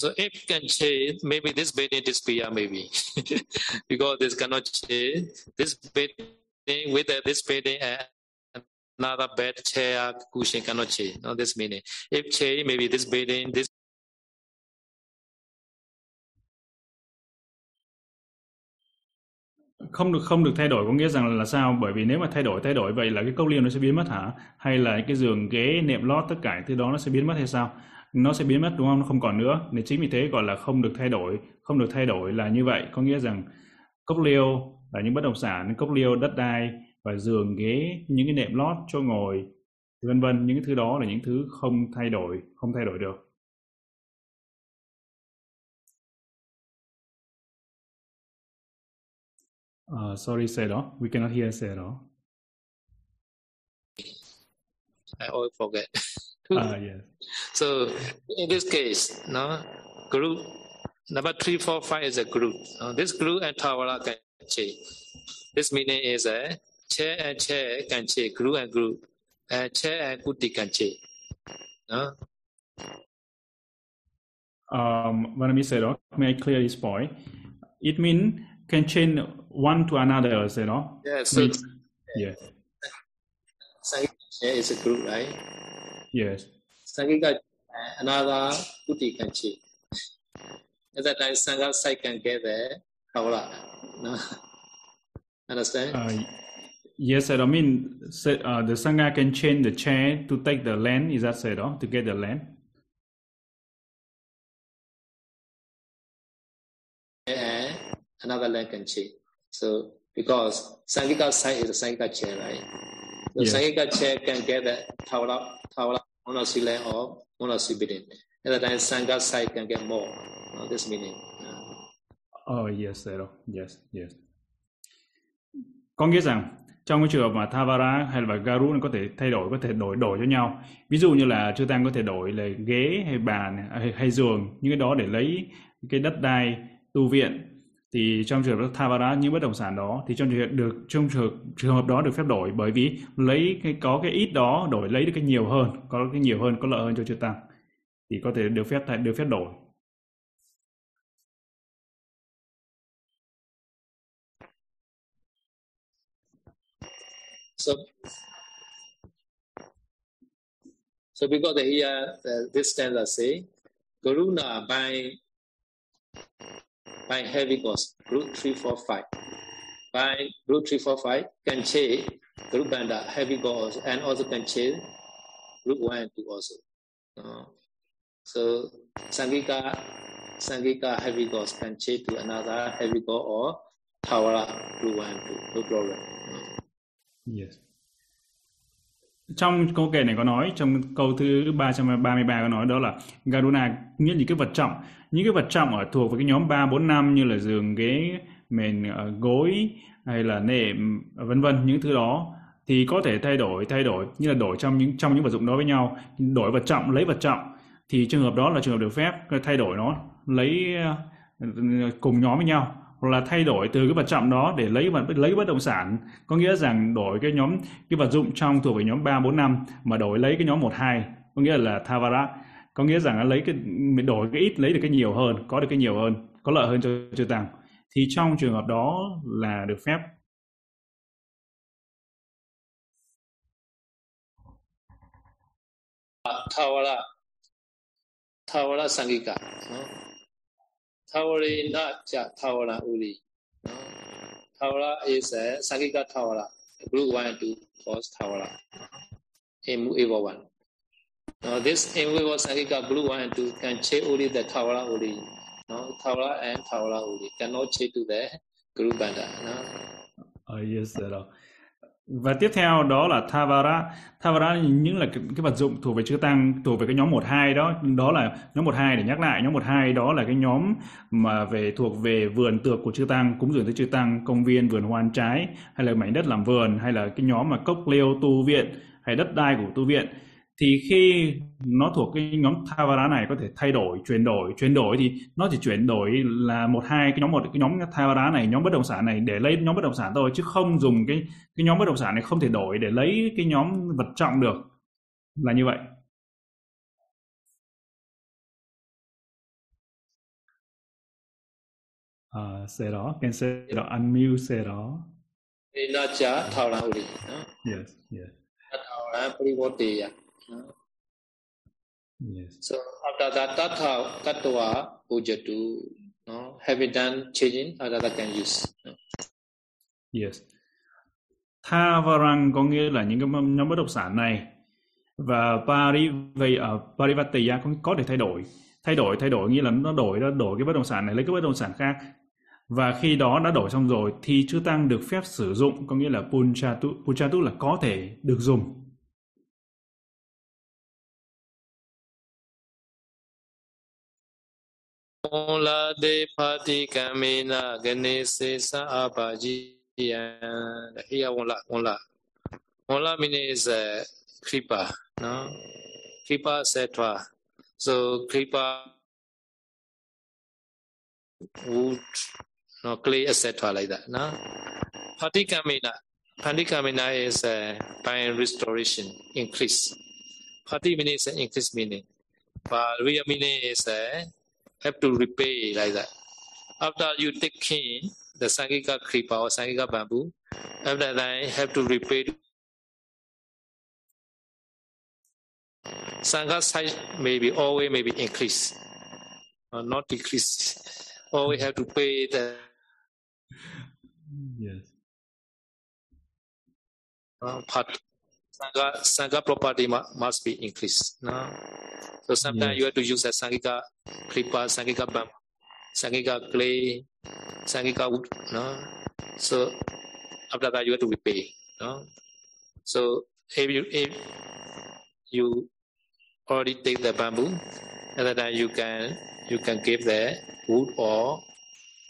So if can change, maybe this building Priya maybe because this cannot change. This building with uh, this building and another bed, chair, cushion cannot change. No, this meaning. If change, maybe this building, this không được không được thay đổi có nghĩa rằng là sao? Bởi vì nếu mà thay đổi thay đổi vậy là cái cốc liêu nó sẽ biến mất hả? Hay là cái giường ghế nệm lót, tất cả thứ đó nó sẽ biến mất hay sao? Nó sẽ biến mất đúng không? Nó không còn nữa. Nên chính vì thế gọi là không được thay đổi, không được thay đổi là như vậy. Có nghĩa rằng cốc liêu là những bất động sản, cốc liêu, đất đai và giường, ghế, những cái nệm lót cho ngồi, vân vân. Những cái thứ đó là những thứ không thay đổi, không thay đổi được. Uh, sorry, Sero. We cannot hear Sero. I always forget. Ah, yes. So in this case, no group number three, four, five is a group. No? This group and Tawara can change. This meaning is a chair and chair can change, group and group, and chair and kuti can change. No? Um, when I say that, may I clear this point? It means can change one to another, you know? Yeah, so Means- yes, Sangika is a group, right? yes, Sangika another kuti can change. At that time, Sangha side can get there. Tawara. No? Understand? uh, yes. I mean, uh, the sangha can change the chair to take the land. Is that said? Oh, to get the land? and another leg can change. So because Sangika side is a Sangika chair, right? So Yes. Sangika chair can get the Tawala, Tawala, Monasi land or Monasi building. At that time, Sangha side can get more. Uh, this meaning. Uh, Oh yes, Sero. Yes, yes. Có nghĩa rằng trong cái trường hợp mà Thavara hay là Garu có thể thay đổi, có thể đổi đổi cho nhau. Ví dụ như là Chư Tăng có thể đổi là ghế hay bàn hay, hay giường, những cái đó để lấy cái đất đai tu viện. Thì trong trường hợp Thavara những bất động sản đó thì trong trường hợp được trong trường, trường hợp đó được phép đổi bởi vì lấy cái có cái ít đó đổi lấy được cái nhiều hơn, có cái nhiều hơn có lợi hơn cho Chư Tăng thì có thể được phép được phép đổi. so, so because here uh, this stanza say, Karuna by by heavy cost, group three four five. By group three four five can change group banda heavy cost and also can change group one and two also. Uh, so Sangika Sangika heavy cost can change to another heavy cost or Tawara group one and two, no problem. Yes. Trong câu kệ này có nói, trong câu thứ 333 có nói đó là Garuna nghĩa những cái vật trọng. Những cái vật trọng ở thuộc với cái nhóm 3, 4, 5 như là giường, ghế, mền, ờ, gối hay là nệm, vân vân những thứ đó thì có thể thay đổi, thay đổi như là đổi trong những trong những vật dụng đó với nhau, đổi vật trọng, lấy vật trọng. Thì trường hợp đó là trường hợp được phép thay đổi nó, lấy ờ, cùng nhóm với nhau hoặc là thay đổi từ cái vật trọng đó để lấy vật, lấy bất động sản. Có nghĩa rằng đổi cái nhóm, cái vật dụng trong thuộc về nhóm 3 4 5 mà đổi lấy cái nhóm 1 2 có nghĩa là thavara có nghĩa rằng là lấy cái, mình đổi cái ít, lấy được cái nhiều hơn, có được cái nhiều hơn, có lợi hơn cho chư tăng thì trong trường hợp đó là được phép. Thavara Thavara Sangika. No? Tawari not ja Tawara Uli. No? Tawara is a Sangika Tawara. Group one and two cause Tawara. In Evo one. Now this in Evo Sangika group one and two can change only the Tawara Uli. No? Tawara and Tawara Uli cannot change to the group banda. No? Ờ, yes, rồi. Và tiếp theo đó là Thavara. Thavara là những là cái, cái vật dụng thuộc về chư tăng, thuộc về cái nhóm 1 2 đó, đó là nhóm 1 2 để nhắc lại, nhóm 1 2 đó là cái nhóm mà về thuộc về vườn tược của chư tăng, cúng dường tới chư tăng, công viên, vườn hoan trái hay là mảnh đất làm vườn hay là cái nhóm mà cốc liêu tu viện hay đất đai của tu viện thì khi nó thuộc cái nhóm Thavara này có thể thay đổi chuyển đổi chuyển đổi thì nó chỉ chuyển đổi là một hai cái nhóm một cái nhóm Thavara này nhóm bất động sản này để lấy nhóm bất động sản thôi chứ không dùng cái cái nhóm bất động sản này không thể đổi để lấy cái nhóm vật trọng được là như vậy à, sẽ đó can say đó unmute sẽ đó Ninacha Thaurahuri. Yes, yes. Thaurahuri Parivotiya. À. Huh? Yes. So after that tattva, tattva ujatu, no? have you done changing? Adada can use. No? Yes. Thavarang có nghĩa là những cái nhóm bất động sản này và Parivaya, uh, à, Parivatya có, có thể thay đổi. Thay đổi, thay đổi nghĩa là nó đổi, nó đổi cái bất động sản này lấy cái bất động sản khác. Và khi đó đã đổi xong rồi thì chư tăng được phép sử dụng có nghĩa là punchatu, punchatu là có thể được dùng Ola de phati kamena ganese sa abajiyan here onla onla onla meaning is uh, kripa no? Kripa setwa so kripa wood no clay etc like that no? Phati kamena phati kamena is uh, by restoration increase. Phati meaning is increase meaning. But real meaning is uh, have to repay like that. After you take king, the Sangika Kripa or Sangika bamboo, after that have to repay. Sangha size maybe always maybe increase or not decrease. Always have to pay the yes part. Sangha, Sangha property mu- must be increased. No? So sometimes Yes. you have to use a Sangika Kripa, Sangika bamboo, Sangika clay, Sangika wood. No? So after that you have to repay. No? So if you if you already take the bamboo, at that you can you can give the wood or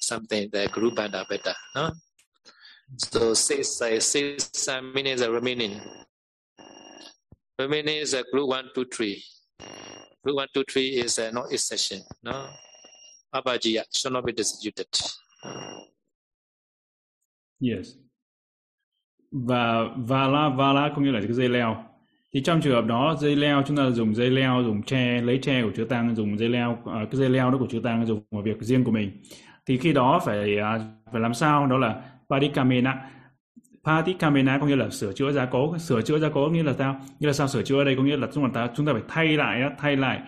something the group banda better. No? So six uh, six minutes remaining. Remaining is a group one, two, three. Group one, two, three is a not session. No, Abajiya should not be distributed. Yes. Và vala vala có nghĩa là cái dây leo. Thì trong trường hợp đó dây leo chúng ta dùng dây leo, dùng tre, lấy tre của chư tăng, dùng dây leo à, cái dây leo đó của chư tăng dùng vào việc riêng của mình. Thì khi đó phải à, phải làm sao đó là parikamena. Padikamena có nghĩa là sửa chữa gia cố, sửa chữa gia cố nghĩa là sao? Nghĩa là sao sửa chữa? Ở đây có nghĩa là chúng ta chúng ta phải thay lại á, thay lại.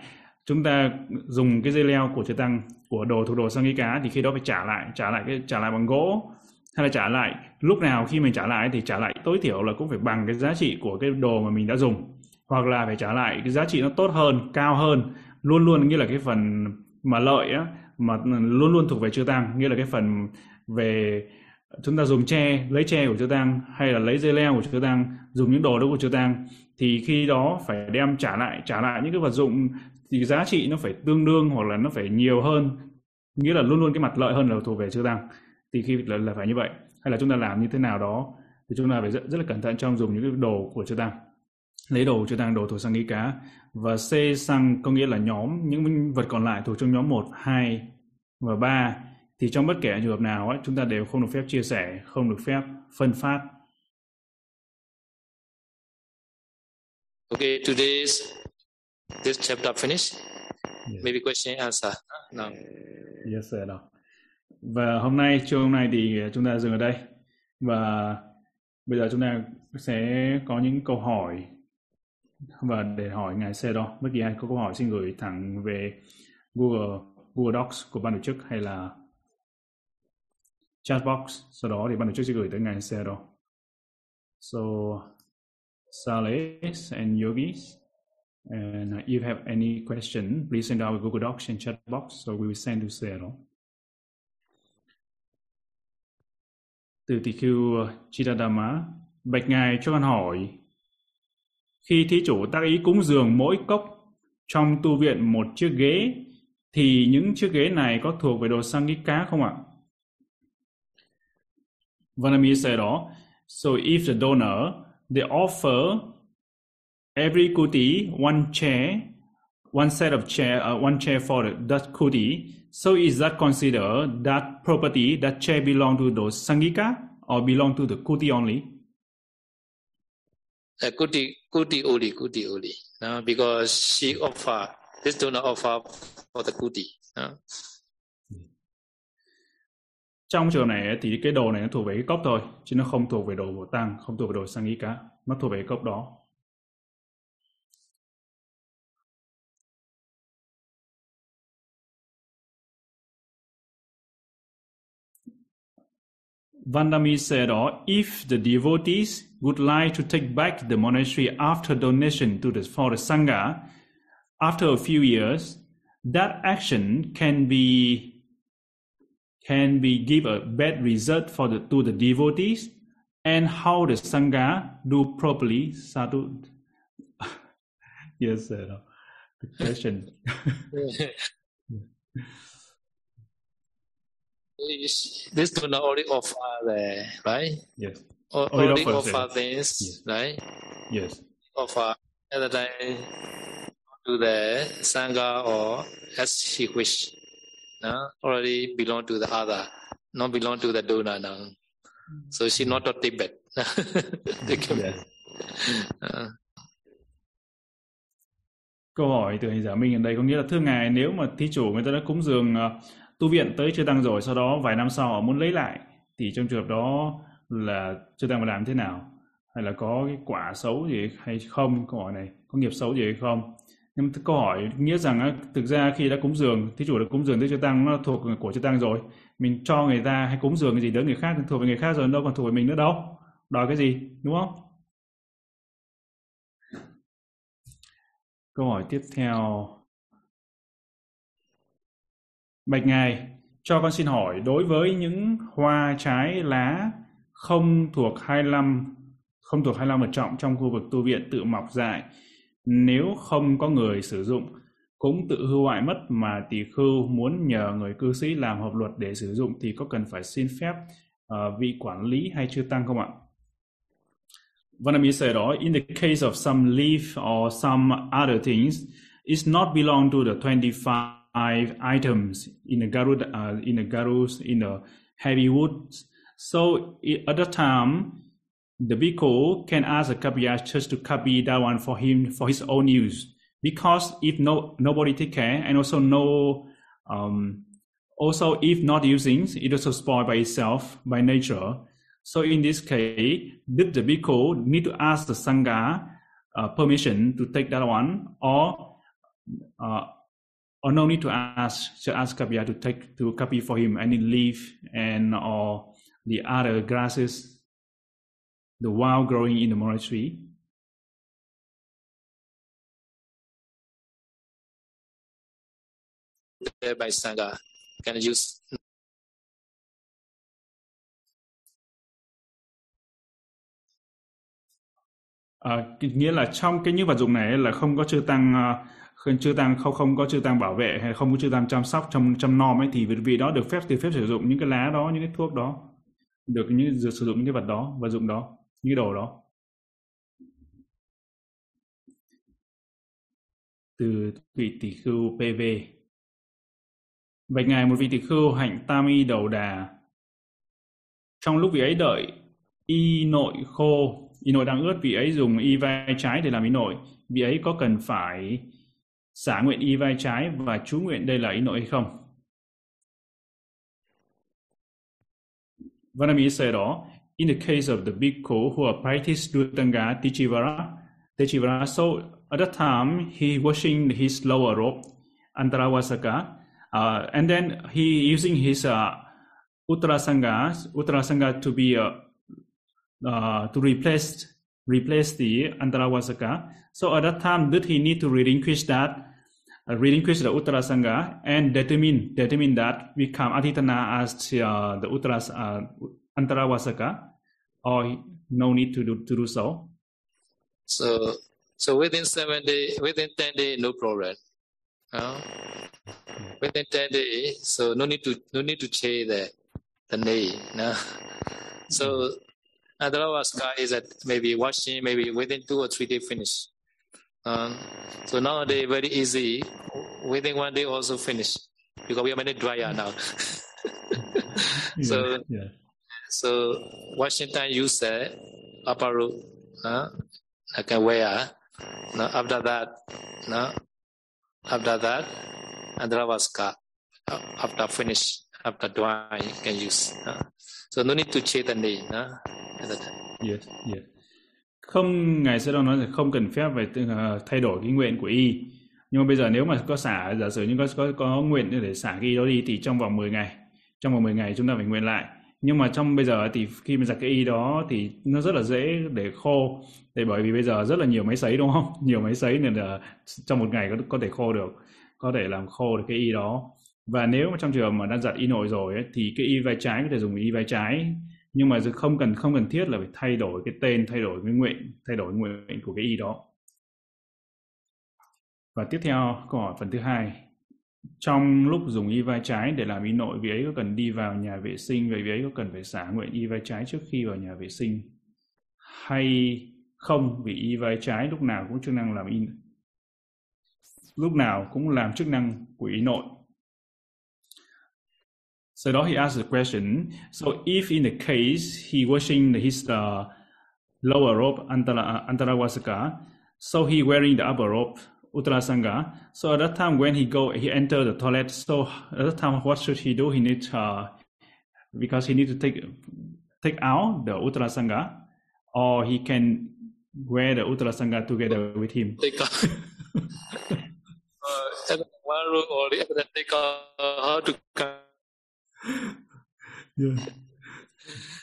Chúng ta dùng cái dây leo của chư tăng của đồ thuộc đồ Sangika thì khi đó phải trả lại trả lại cái trả lại bằng gỗ. Hay là trả lại lúc nào khi mình trả lại thì trả lại tối thiểu là cũng phải bằng cái giá trị của cái đồ mà mình đã dùng. Hoặc là phải trả lại cái giá trị nó tốt hơn cao hơn. Luôn luôn nghĩa là cái phần mà lợi á mà luôn luôn thuộc về chư tăng nghĩa là cái phần về chúng ta dùng tre lấy tre của chư tăng hay là lấy dây leo của chư tăng dùng những đồ đó của chư tăng thì khi đó phải đem trả lại trả lại những cái vật dụng thì giá trị nó phải tương đương hoặc là nó phải nhiều hơn nghĩa là luôn luôn cái mặt lợi hơn là thuộc về chư tăng thì khi là, là phải như vậy. Hay là chúng ta làm như thế nào đó thì chúng ta phải rất, rất là cẩn thận trong dùng những cái đồ của chư tăng lấy đồ chư tăng đồ thuộc sang ý cá. Và C sang có nghĩa là nhóm những vật còn lại thuộc trong nhóm 1, 2 và 3 thì trong bất kể trường hợp nào ấy, chúng ta đều không được phép chia sẻ, không được phép phân phát. Okay, today's this chapter finished. Yes. Maybe question answer. No. Yes, sir. Đó. Và hôm nay, trưa hôm nay thì chúng ta dừng ở đây. Và bây giờ chúng ta sẽ có những câu hỏi và để hỏi ngài xe đó bất kỳ ai có câu hỏi xin gửi thẳng về Google Google Docs của ban tổ chức hay là chat box, sau đó thì ban tổ chức sẽ gửi tới ngài Sero so, Sales and Yogis, and if you have any question, please send our Google Docs and chat box, so we will send to Sero từ tỷ khưu, Chidadama, bạch ngài cho con hỏi, khi thí chủ tác ý cúng dường mỗi cốc trong tu viện một chiếc ghế, thì những chiếc ghế này có thuộc về đồ sang cá không ạ? Vanami said đó, so if the donor they offer every kuti one chair, one set of chair, uh, one chair for that kuti. So is that considered that property, that chair belong to those sangika or belong to the kuti only? Uh, kuti, kuti only, kuti only. No, because she offer this donor offer for the kuti. No? Uh, trong trường này thì cái đồ này nó thuộc về cái cốc thôi chứ nó không thuộc về đồ của tăng không thuộc về đồ sang ý cả nó thuộc về cái cốc đó. Vandami said, or if the devotees would like to take back the monastery after donation to the, for the Sangha, after a few years, that action can be can be give a bad result for the to the devotees? And how the sangha do properly sadhu? Yes uh, the question. This do not only offer the right? Yes. Or, Only only offers, offer yes. things Yes. right? Yes. Offer the time to the sangha or as he wish no? already belong to the other not belong to the donor now so she not a Tibet. Yes. Uh, câu hỏi từ hành giả minh ở đây có nghĩa là thưa ngài nếu mà thí chủ người ta đã cúng dường ờ, tu viện tới chư tăng rồi sau đó vài năm sau họ muốn lấy lại thì trong trường hợp đó là chư tăng phải làm thế nào? Hay là có cái quả xấu gì hay không? Câu hỏi này có nghiệp xấu gì hay không nhưng mà câu hỏi nghĩa rằng á, thực ra khi đã cúng dường thí chủ đã cúng dường tới chư tăng nó thuộc của chư tăng rồi mình cho người ta hay cúng dường cái gì đến người khác thì thuộc về người khác rồi đâu còn thuộc về mình nữa đâu đòi cái gì đúng không Câu hỏi tiếp theo. Bạch Ngài, cho con xin hỏi đối với những hoa trái lá không thuộc 25 không thuộc 25 vật trọng trong khu vực tu viện tự mọc dại, nếu không có người sử dụng cũng tự hư hoại mất mà tỳ khưu muốn nhờ người cư sĩ làm hợp luật để sử dụng thì có cần phải xin phép uh, vị quản lý hay chưa tăng không ạ? Vanami said, or in the case of some leaf or some other things, it's not belong to the 25 items in the garud, uh, in the garus, in the heavy woods. So at that time, the bhikkhu can ask the kapiya just to copy that one for him for his own use. Because if no nobody take care and also no um, also if not using, it also spoiled by itself by nature. So in this case, did the bhikkhu need to ask the sangha uh, permission to take that one, or uh, or no need to ask, just ask Kapiya to take to copy for him any leaf and or the other grasses, the wild growing in the monastery. by sangha can use À, nghĩa là trong cái những vật dụng này là không có chư tăng à, không chư tăng không không có chư tăng bảo vệ hay không có chư tăng chăm sóc trong trong nom ấy thì vị đó được phép được phép sử dụng những cái lá đó những cái thuốc đó được những được sử dụng những cái vật đó vật dụng đó những cái đồ đó. Từ vị tỷ khưu PV Bạch ngài một vị tỷ khưu hạnh tam y đầu đà. Trong lúc vị ấy đợi y nội khô y nội đang ướt vị ấy dùng y vai trái để làm y nội. Vị ấy có cần phải xả nguyện y vai trái và chú nguyện đây là y nội hay không? Vanami said, đó in the case of the bhikkhu who practiced Dutanga Tichivara, Tichivara, so at that time he washing his lower robe, Antaravasaka, uh, and then he using his uh, Uttarasanga, Uttarasanga to be uh, uh, to replace replace the Antaravasaka. So at that time, did he need to relinquish that, uh, relinquish the Uttarasanga and determine determine that become Atitana as uh, the Uttaras uh, Antaravasaka, or no need to do to do so? so so within seven day within ten day no problem uh, within 10 days so no need to no need to change the the name no? so Adravasca is that maybe washing maybe within two or three days finish Um, so nowadays very easy. Within one day also finish because we have many dryer now. so yeah. So Washington use the upper. Uh, like can wear. Ah? No, after that, no, after that, Andravasca. Uh, after finish, after dry, you can use. No? so no need to change the name. No? Yes, yes. Không, ngài sẽ đâu nói là không cần phép về ờ, thay đổi cái nguyện của y. Nhưng mà bây giờ nếu mà có xả, giả sử như có có, có nguyện để xả cái y đó đi thì trong vòng 10 ngày, trong vòng 10 ngày chúng ta phải nguyện lại. Nhưng mà trong bây giờ thì khi mà giặt cái y đó thì nó rất là dễ để khô. Để bởi vì bây giờ rất là nhiều máy sấy đúng không? Nhiều máy sấy nên là trong một ngày có có thể khô được, có thể làm khô được cái y đó. Và nếu mà trong trường hợp mà đang giặt y nội rồi ấy, thì cái y vai trái có thể dùng y vai trái nhưng mà không cần không cần thiết là phải thay đổi cái tên thay đổi cái nguyện thay đổi nguyện của cái y đó và tiếp theo câu hỏi phần thứ hai trong lúc dùng y vai trái để làm y nội vị ấy có cần đi vào nhà vệ sinh vậy vị ấy có cần phải xả nguyện y vai trái trước khi vào nhà vệ sinh hay không vì y vai trái lúc nào cũng chức năng làm y lúc nào cũng làm chức năng của y nội So đó, he asked the question. So if in the case he washing his uh, lower robe antara antarawasaka, so he wearing the upper robe uttarasanga. So at that time when he go he enter the toilet. So at that time what should he do? He need uh, because he need to take take out the uttarasanga, or he can wear the uttarasanga together with him. Take out. uh, one room only, and then take out how to yeah.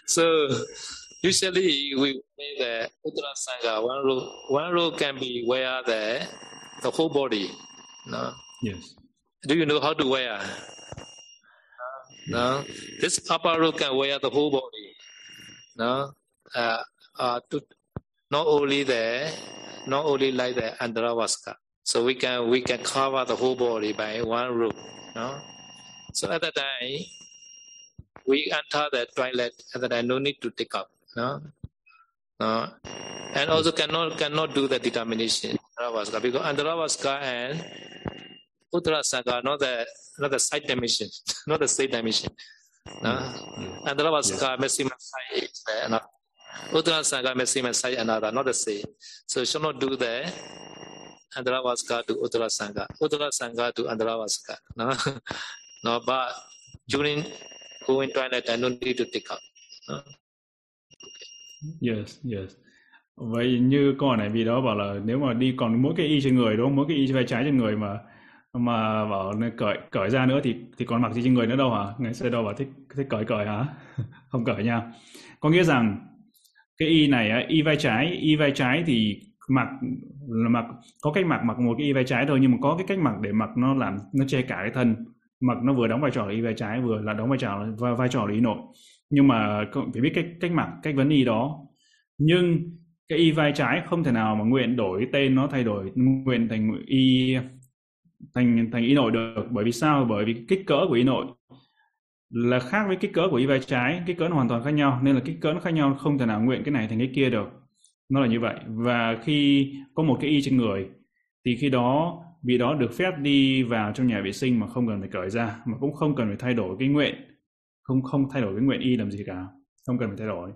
So usually we make the Uttara Sangha one row one row can be wear the the whole body. No. Yes. Do you know how to wear? No. This upper row can wear the whole body. No. Uh, uh, to, not only the not only like the Andravasca. So we can we can cover the whole body by one rope. No. So at that time we enter the toilet and then I no need to take up. No? No? And also cannot cannot do the determination Andravasca because Andravasca and Uttarasanga not the not the side dimension, not the state dimension. No? Andravasca maximum side is the another. Uttarasanga maximum side another, not the same. So you should not do that and the Andravasca to Uttarasanga, Uttarasanga to Andravasca. No? no, but during go in toilet and don't need to take out. Uh, Yes, yes. Vậy như câu hỏi này vì đó bảo là nếu mà đi còn mỗi cái y trên người đúng không? Mỗi cái y vai trái trên người mà mà bảo cởi cởi ra nữa thì thì còn mặc gì trên người nữa đâu hả? Ngày xưa đâu bảo thích thích cởi cởi hả? Không cởi nha. Có nghĩa rằng cái y này y vai trái, y vai trái thì mặc là mặc có cách mặc mặc một cái y vai trái thôi nhưng mà có cái cách mặc để mặc nó làm nó che cả cái thân mặc nó vừa đóng vai trò là y vai trái vừa là đóng vai trò là vai, vai trò là y nội nhưng mà phải biết cách cách mặc cách vấn y đó nhưng cái y vai trái không thể nào mà nguyện đổi tên nó thay đổi, nguyện thành y, thành thành y nội được. Bởi vì sao? Bởi vì kích cỡ của y nội là khác với kích cỡ của y vai trái. Kích cỡ nó hoàn toàn khác nhau, nên là kích cỡ nó khác nhau, không thể nào nguyện cái này thành cái kia được. Nó là như vậy. Và khi có một cái y trên người, thì khi đó, vị đó được phép đi vào trong nhà vệ sinh mà không cần phải cởi ra, mà cũng không cần phải thay đổi cái nguyện. Không không thay đổi cái nguyện y làm gì cả. Không cần phải thay đổi.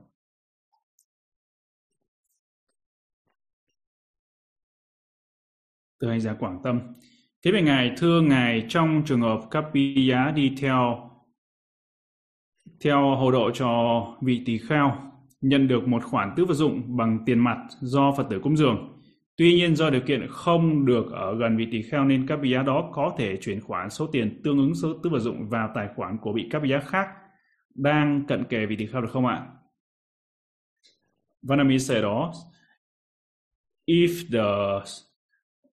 Từ hành giả Quảng Tâm thế về ngài thưa ngài trong trường hợp các bi giá đi theo theo hầu độ cho vị tỳ kheo nhận được một khoản tứ vật dụng bằng tiền mặt do Phật tử cúng dường Tuy nhiên do điều kiện không được ở gần vị tỳ kheo nên các vị giá đó có thể chuyển khoản số tiền tương ứng số tứ vật dụng vào tài khoản của vị các vị giá khác đang cận kề vị tỳ kheo được không ạ? vanamisa said đó, if the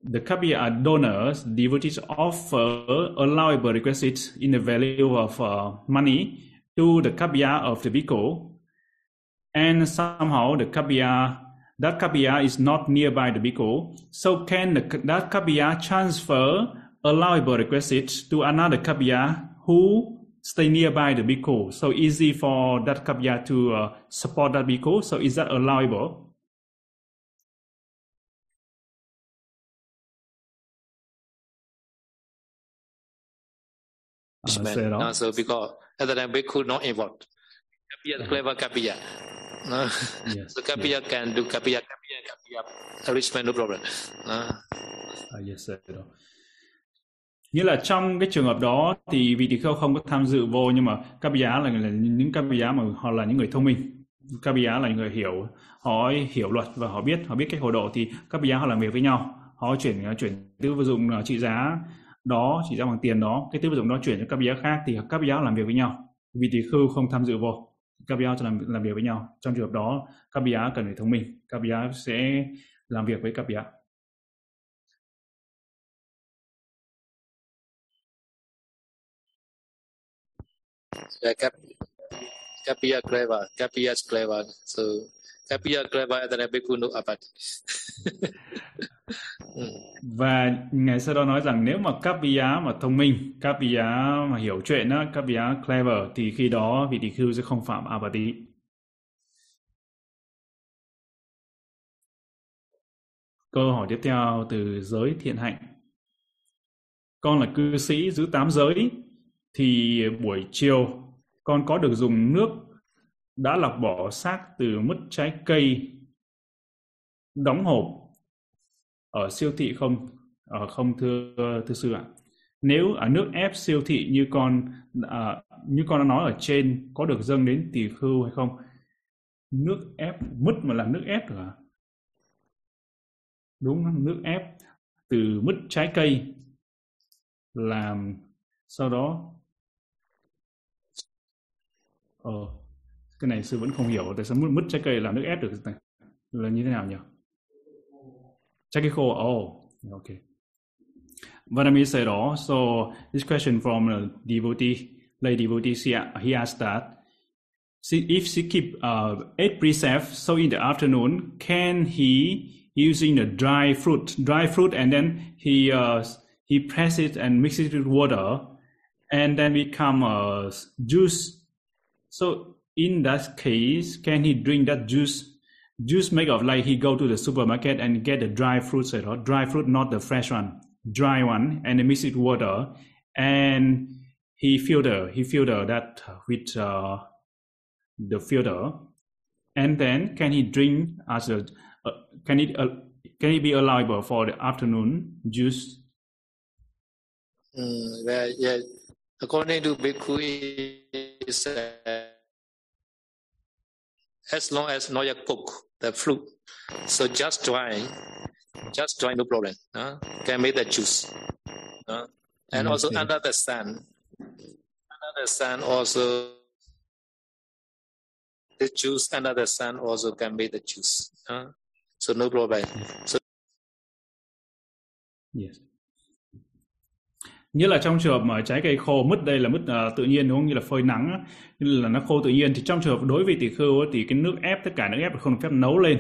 the Kabiya donors, devotees offer allowable requests in the value of uh, money to the Kabiya of the bhikkhu, and somehow the Kabiya that kabiya is not nearby the bhikkhu. So can the, that kabiya transfer allowable requisites to another kabiya who stay nearby the bhikkhu? So easy for that kabiya to uh, support that bhikkhu. So is that allowable? Punishment. Uh, so because at the time Bhikkhu not involved. Kapiya, clever Kapiya. Uh, yes, so Kapiya yes. can do Kapiya, Kapiya, Kapiya, enrichment, no problem. Uh. Uh, yes, sir. Như là trong cái trường hợp đó thì vị tỳ kheo không có tham dự vô nhưng mà các giá là, là những các giá mà họ là những người thông minh. Các giá là những người hiểu, họ hiểu luật và họ biết họ biết cách hộ độ thì các giá họ làm việc với nhau. Họ chuyển chuyển tư dụng trị giá đó chỉ ra bằng tiền đó cái tư vật dụng đó chuyển cho các bé khác thì các bé làm việc với nhau. vì tỷ khưu không tham dự vô các bé sẽ làm làm việc với nhau. Trong trường hợp đó các bé cần phải thông minh, các bé sẽ làm việc với các bé Yeah, Cap, Capia clever, Capia is clever. So Capia clever and then Bhikkhu no apati. và ngài sau đó nói rằng nếu mà Capia mà thông minh, Capia mà hiểu chuyện đó, á clever thì khi đó vị tỳ khưu sẽ không phạm apati. Câu hỏi tiếp theo từ giới thiện hạnh. Con là cư sĩ giữ tám giới thì buổi chiều con có được dùng nước đã lọc bỏ xác từ mứt trái cây đóng hộp ở siêu thị không? Ở không thưa thưa sư ạ. Nếu ở nước ép siêu thị như con à, như con đã nói ở trên có được dâng đến tỷ khưu hay không? Nước ép mứt mà làm nước ép được à? Đúng nước ép từ mứt trái cây làm sau đó ờ cái này sư vẫn không hiểu tại sao mứt, mứt trái cây làm nước ép được này? Là như thế nào nhỉ? Trái cây khô à? oh okay Vanami said also this question from a devotee lay devotee she, he asked that if she keep uh, eight precepts so in the afternoon can he using the dry fruit dry fruit and then he uh, he press it and mix it with water and then become a juice? So in that case, can he drink that juice? Juice made of like he go to the supermarket and get the dry fruits, or dry fruit, not the fresh one, dry one, and mix it water, and he filter he filter that with uh, the filter, and then can he drink as a uh, can it uh, can it be allowable for the afternoon juice? Mm, well, yeah, according to Bhikkhu, is uh, as long as not yet cook the fruit. So just dry, just dry, no problem. Uh, can make the juice. Uh, and mm, also under the sun, under the sun also, the juice under the sun also can make the juice. Uh, so no problem. So yes. Nghĩa là trong trường hợp mà trái cây khô mứt đây là mứt uh, tự nhiên đúng không? Như là phơi nắng như là nó khô tự nhiên thì trong trường hợp đối với tỷ khưu thì cái nước ép tất cả nước ép không được phép nấu lên.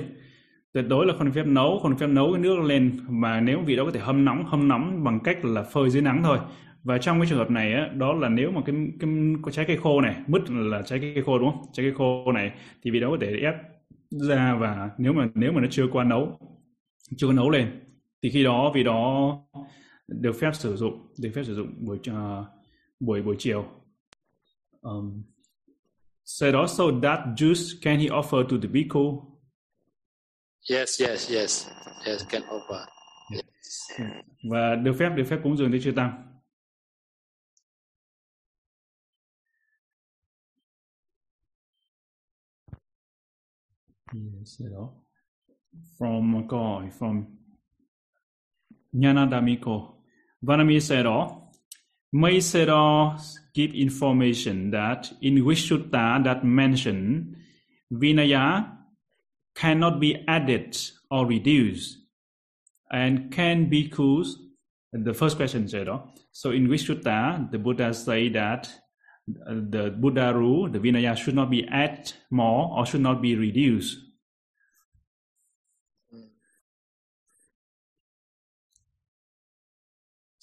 Tuyệt đối là không được phép nấu không được phép nấu cái nước lên. Mà nếu vị đó có thể hâm nóng hâm nóng bằng cách là phơi dưới nắng thôi. Và trong cái trường hợp này á, đó là nếu mà cái cái, cái trái cây khô này mứt là trái cây khô đúng không? Trái cây khô này thì vị đó có thể ép ra và nếu mà nếu mà nó chưa qua nấu chưa có nấu lên thì khi đó vì đó được phép sử dụng được phép sử dụng buổi uh, buổi buổi chiều um, said also that juice can he offer to the bhikkhu yes yes yes yes can offer yes. và được phép được phép cúng dường tới chư tăng Yes, from God, from Nyanadamiko. Vanami Sero, May Sero give information that in Vishuddha that mention Vinaya cannot be added or reduced and can be bhikkhus. The first question, Zero. So in Vishuddha, the Buddha say that the Buddha rule, the Vinaya should not be added more or should not be reduced.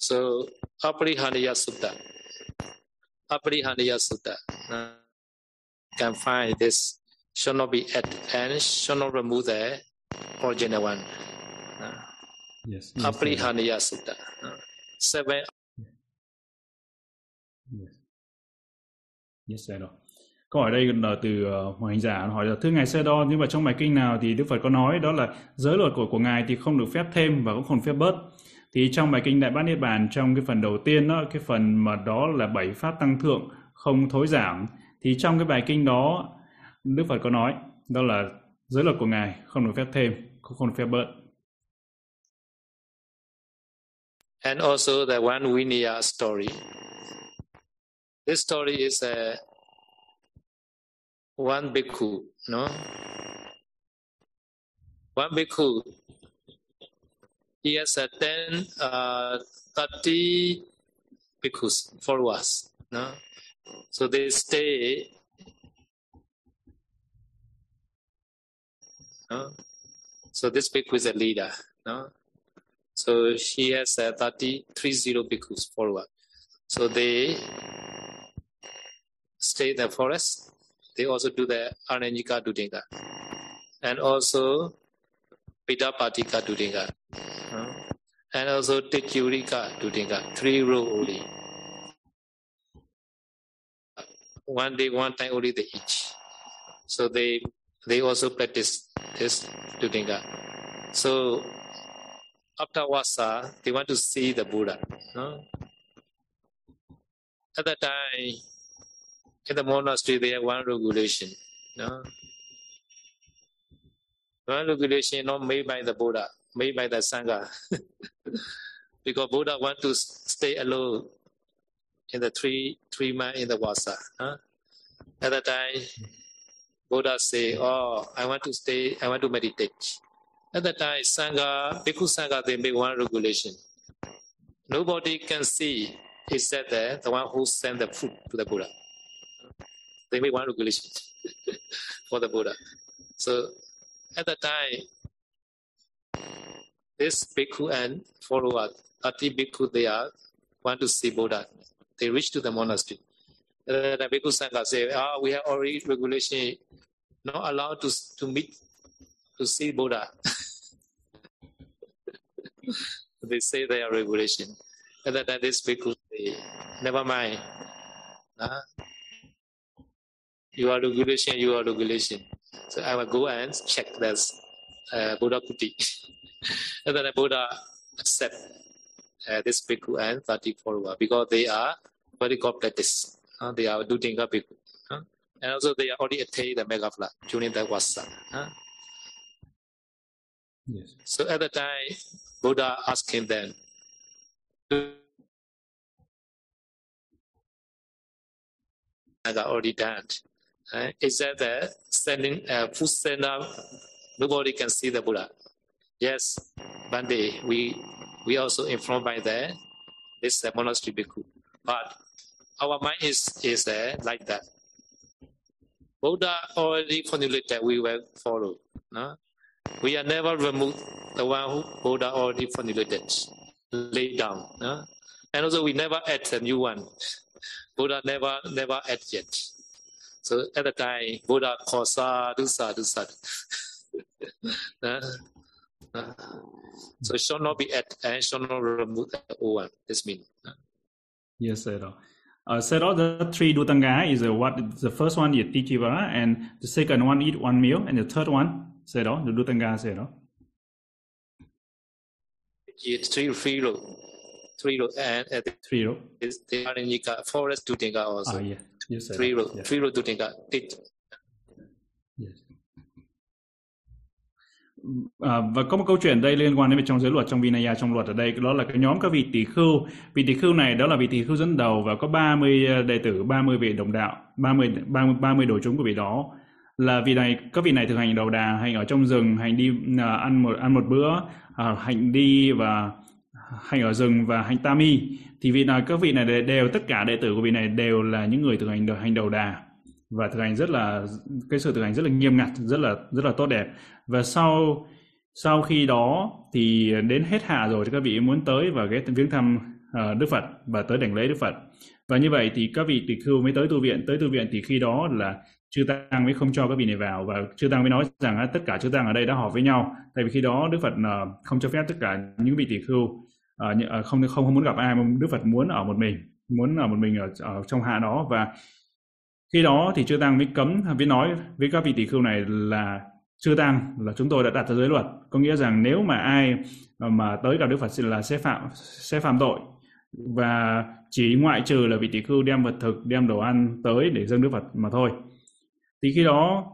So Aparihandaya Sutta. Aparihandaya Sutta. Uh, can find this should not be added and should not remove the original one. Uh, yes. yes Aparihandaya Sutta. Uh, seven. Yes. Yes, sir. Câu hỏi đây là từ uh, Hoàng Hành Giả hỏi là thưa ngài Sê Đo nhưng mà trong bài kinh nào thì Đức Phật có nói đó là giới luật của của ngài thì không được phép thêm và cũng không phép bớt. Thì trong bài kinh Đại Bát Niết Bàn trong cái phần đầu tiên đó, cái phần mà đó là bảy pháp tăng thượng không thối giảm thì trong cái bài kinh đó Đức Phật có nói đó là giới luật của ngài không được phép thêm, không được phép bớt. And also the one Vinaya story. This story is a one bhikkhu, no? One bhikkhu, he has a 10, uh, 30 bhikkhus, followers, no? So they stay, no? So this bhikkhu is a leader, no? So he has a 30, 30 bhikkhus, followers. So they stay in the forest they also do the Ananyika Dudinga. And also Pidapatika Dudinga. And also Tikyurika Dudinga. Three row only. One day, one time only they each. So they they also practice this Dudinga. So after Wasa, they want to see the Buddha. No? At that time, in the monastery they have one regulation. No? One regulation not made by the Buddha, made by the Sangha. Ah. because Buddha want to stay alone in the three three months in the Vasa. Huh? At that time, Buddha say, "Oh, I want to stay. I want to meditate." At that time, Sangha, Bhikkhu Sangha, they make one regulation. Nobody can see except the, the one who sent the food to the Buddha. They made one regulation for the Buddha. So at that time, this bhikkhu and follower, Ati bhikkhu, they are want to see Buddha. They reach to the monastery. And the bhikkhu sangha say, ah, we have already regulation, not allowed to, to meet, to see Buddha. they say they are regulation. And then this bhikkhu say, never mind. Uh, you are regulation, you are regulation. So I will go and check this uh, Buddha Kuti. and then the Buddha accept uh, this bhikkhu and 30 follower because they are very complex. Uh, they are doing a bhikkhu. Uh, and also they already attained the mega flight during the Vasa. Uh. Yes. So at the time, Buddha asking them, I already done. Uh, is that the standing uh, food stand up? Nobody can see the Buddha. Yes, one day we we also informed by the this uh, monastery bhikkhu, but our mind is is uh, like that. Buddha already formulated, we will follow. No? We are never remove the one who Buddha already formulated, lay down. No? And also we never add a new one. Buddha never never add yet. So at the time, Buddha called sadhu, sadhu, sadhu. so it shall not be at and shall not remove the old one. This means. Uh. Yes, sir. Uh, so all the three Dutanga is uh, what the first one is Tikivara, and the second one eat one meal, and the third one, đó, the Dutanga đó. It's three free road. Three road and uh, Three row. is the Aranika forest Dutanga also. Ah, yeah. Yes, sir. three road, Yeah. three road Dutanga. Yes. À, và có một câu chuyện đây liên quan đến trong giới luật trong Vinaya trong luật ở đây. Đó là cái nhóm các vị tỷ khưu. Vị tỷ khưu này đó là vị tỷ khưu dẫn đầu và có 30 à, đệ tử 30 vị đồng đạo 30 30 30 đồ chúng của vị đó. Là vị này các vị này thực hành đầu đà hành ở trong rừng hành đi à, ăn một ăn một bữa à, hành đi và hành ở rừng và hành tami. Thì vị nào các vị này đều, đều tất cả đệ tử của vị này đều là những người thực hành hành đầu đà và thực hành rất là cái sự thực hành rất là nghiêm ngặt rất là rất là tốt đẹp. Và sau sau khi đó thì đến hết hạ rồi thì các vị muốn tới và ghé viếng thăm uh, Đức Phật và tới đảnh lễ Đức Phật. Và như vậy thì các vị tỳ khưu mới tới tu viện. Tới tu viện thì khi đó là chư tăng mới không cho các vị này vào. Và chư tăng mới nói rằng uh, tất cả chư tăng ở đây đã họp với nhau. Tại vì khi đó Đức Phật uh, không cho phép tất cả những vị tỳ khưu uh, không không không muốn gặp ai. Mà Đức Phật muốn ở một mình muốn ở một mình ở, ở trong hạ đó. Và khi đó thì chư tăng mới cấm mới nói với các vị tỷ khưu này là chư tăng là chúng tôi đã đặt ra giới luật. Có nghĩa rằng nếu mà ai mà tới gặp đức phật là sẽ phạm sẽ phạm tội. Và chỉ ngoại trừ là vị tỷ khưu đem vật thực đem đồ ăn tới để dâng đức phật mà thôi. Thì khi đó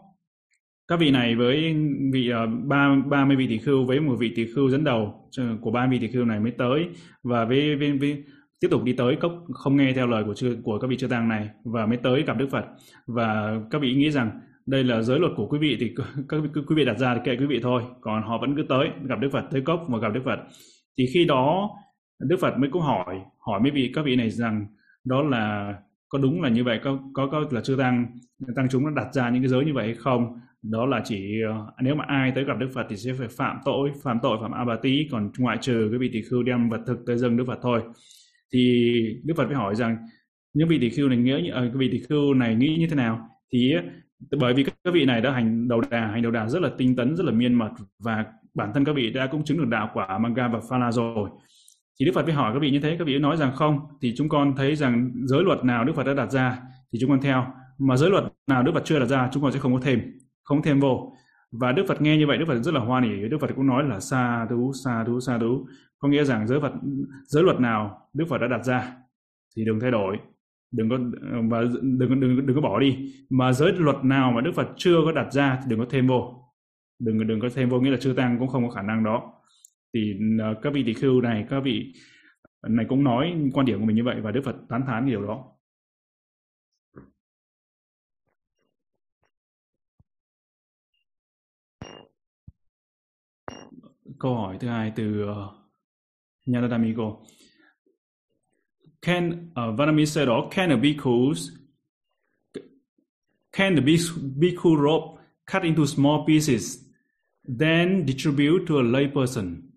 các vị này với vị ờ, ba ba mươi vị tỷ khưu với một vị tỷ khưu dẫn đầu ờ, của ba vị tỷ khưu này mới tới. Và với, với, với tiếp tục đi tới cốc không nghe theo lời của chư, của các vị chư tăng này và mới tới gặp Đức Phật. Và các vị nghĩ rằng đây là giới luật của quý vị thì các quý vị đặt ra thì kệ quý vị thôi còn họ vẫn cứ tới gặp Đức Phật tới cốc và gặp Đức Phật. Thì khi đó Đức Phật mới có hỏi hỏi mấy vị các vị này rằng đó là có đúng là như vậy có có có là chư tăng tăng chúng nó đặt ra những cái giới như vậy hay không? Đó là chỉ ờ, nếu mà ai tới gặp Đức Phật thì sẽ phải phạm tội phạm tội phạm a bà tí còn ngoại trừ cái vị tỷ khưu đem vật thực tới dâng Đức Phật thôi thì Đức Phật mới hỏi rằng những vị tỷ khưu này nghĩ uh, vị tỷ khưu này nghĩ như thế nào? Thì bởi vì các vị này đã hành đầu đà hành đầu đà rất là tinh tấn rất là miên mật và bản thân các vị đã cũng chứng được đạo quả Manga và Phala rồi. Thì Đức Phật mới hỏi các vị như thế các vị nói rằng không thì chúng con thấy rằng giới luật nào Đức Phật đã đặt ra thì chúng con theo. Mà giới luật nào Đức Phật chưa đặt ra chúng con sẽ không có thêm không thêm vô. Và Đức Phật nghe như vậy Đức Phật rất là hoan hỉ. Đức Phật cũng nói là sa thú sa thú sa thú có nghĩa rằng giới Phật giới luật nào Đức Phật đã đặt ra thì đừng thay đổi. Đừng có và đừng đừng đừng có bỏ đi. Mà giới luật nào mà Đức Phật chưa có đặt ra thì đừng có thêm vô. Đừng đừng có thêm vô, nghĩa là chư tăng cũng không có khả năng đó. Thì à, các vị tỷ khưu này, các vị à, này cũng nói quan điểm của mình như vậy và Đức Phật tán thán điều đó. Câu hỏi thứ hai từ à, uh, Nyanadamiko can uh, Vanami said, or can a bhikkhus can the bhikkhu rope cut into small pieces, then distribute to a lay person?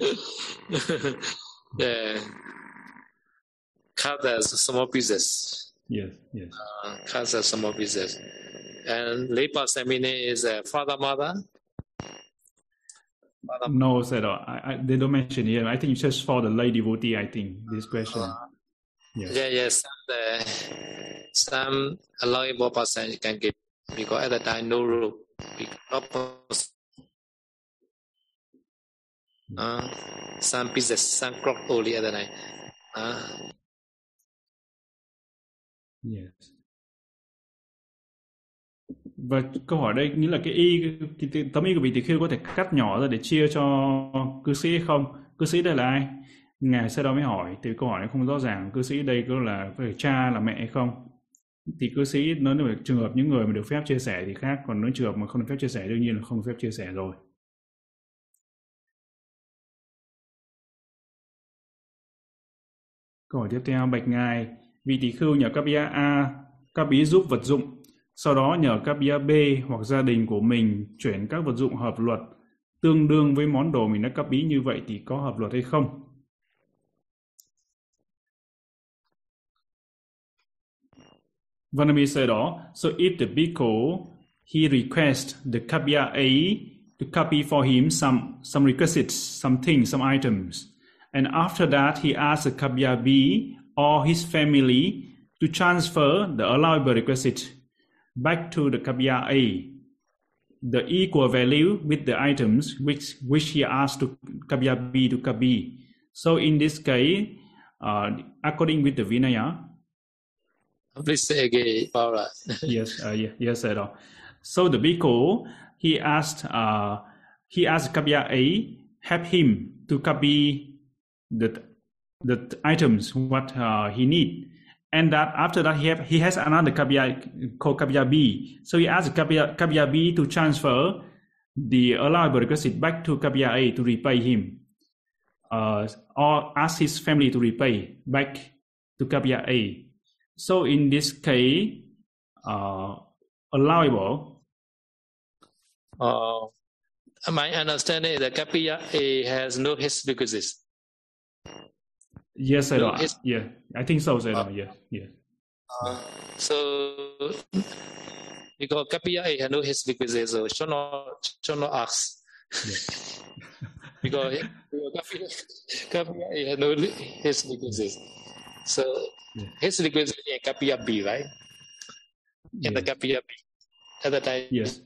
yeah, cut as small pieces. Yes, yes. Uh, cut as small pieces. And lay person meaning is a father, mother, no, said I, I, they don't mention here. I think it's just for the lay devotee. I think this question. Uh, yes. Yeah, yes. Yeah, some allowable person can give because at the time no rule. Because uh, some pieces, some clock only at the time. Uh, yes. Và câu hỏi đây nghĩa là cái y, cái tấm y của vị tỳ khưu có thể cắt nhỏ ra để chia cho cư sĩ hay không? Cư sĩ đây là ai? Ngài sau đó mới hỏi, thì câu hỏi này không rõ ràng. Cư sĩ đây có là phải cha, là mẹ hay không? Thì cư sĩ nói về trường hợp những người mà được phép chia sẻ thì khác, còn nói trường hợp mà không được phép chia sẻ đương nhiên là không được phép chia sẻ rồi. Câu hỏi tiếp theo, bạch ngài, vị tỷ khưu nhờ các bia a, các bí giúp vật dụng sau đó nhờ các bia B hoặc gia đình của mình chuyển các vật dụng hợp luật tương đương với món đồ mình đã cấp ý như vậy thì có hợp luật hay không? Vanami said đó, so if the bhikkhu he requests the kabya A to copy for him some some requisites, some things, some items, and after that he asks the kabya B or his family to transfer the allowable requisite back to the Kabya A, the equal value with the items which, which he asked to Kabya B to Kabi. So in this case, uh, according with the Vinaya, Please say again, Paula. yes, uh, yeah, yes, at all. So the bhikkhu, he asked, uh, he asked Kabya A, help him to copy the the items what uh, he need and that after that he have, he has another kabya called kabya B. So he asked kabya, kabya B to transfer the allowable requisite back to kabya A to repay him, uh, or ask his family to repay back to kabya A. So in this case, uh, allowable. Uh, my understanding is that kabya A has no his requisites. Yes, I know. Yeah, I think so, I know. Yeah, yeah. Uh, so because KPI had no his requisites, so should not should not ask. Yeah. because KPI had no his requisites. So His requisition Kapiya B, right? In the Yes. B. At the time, Yes.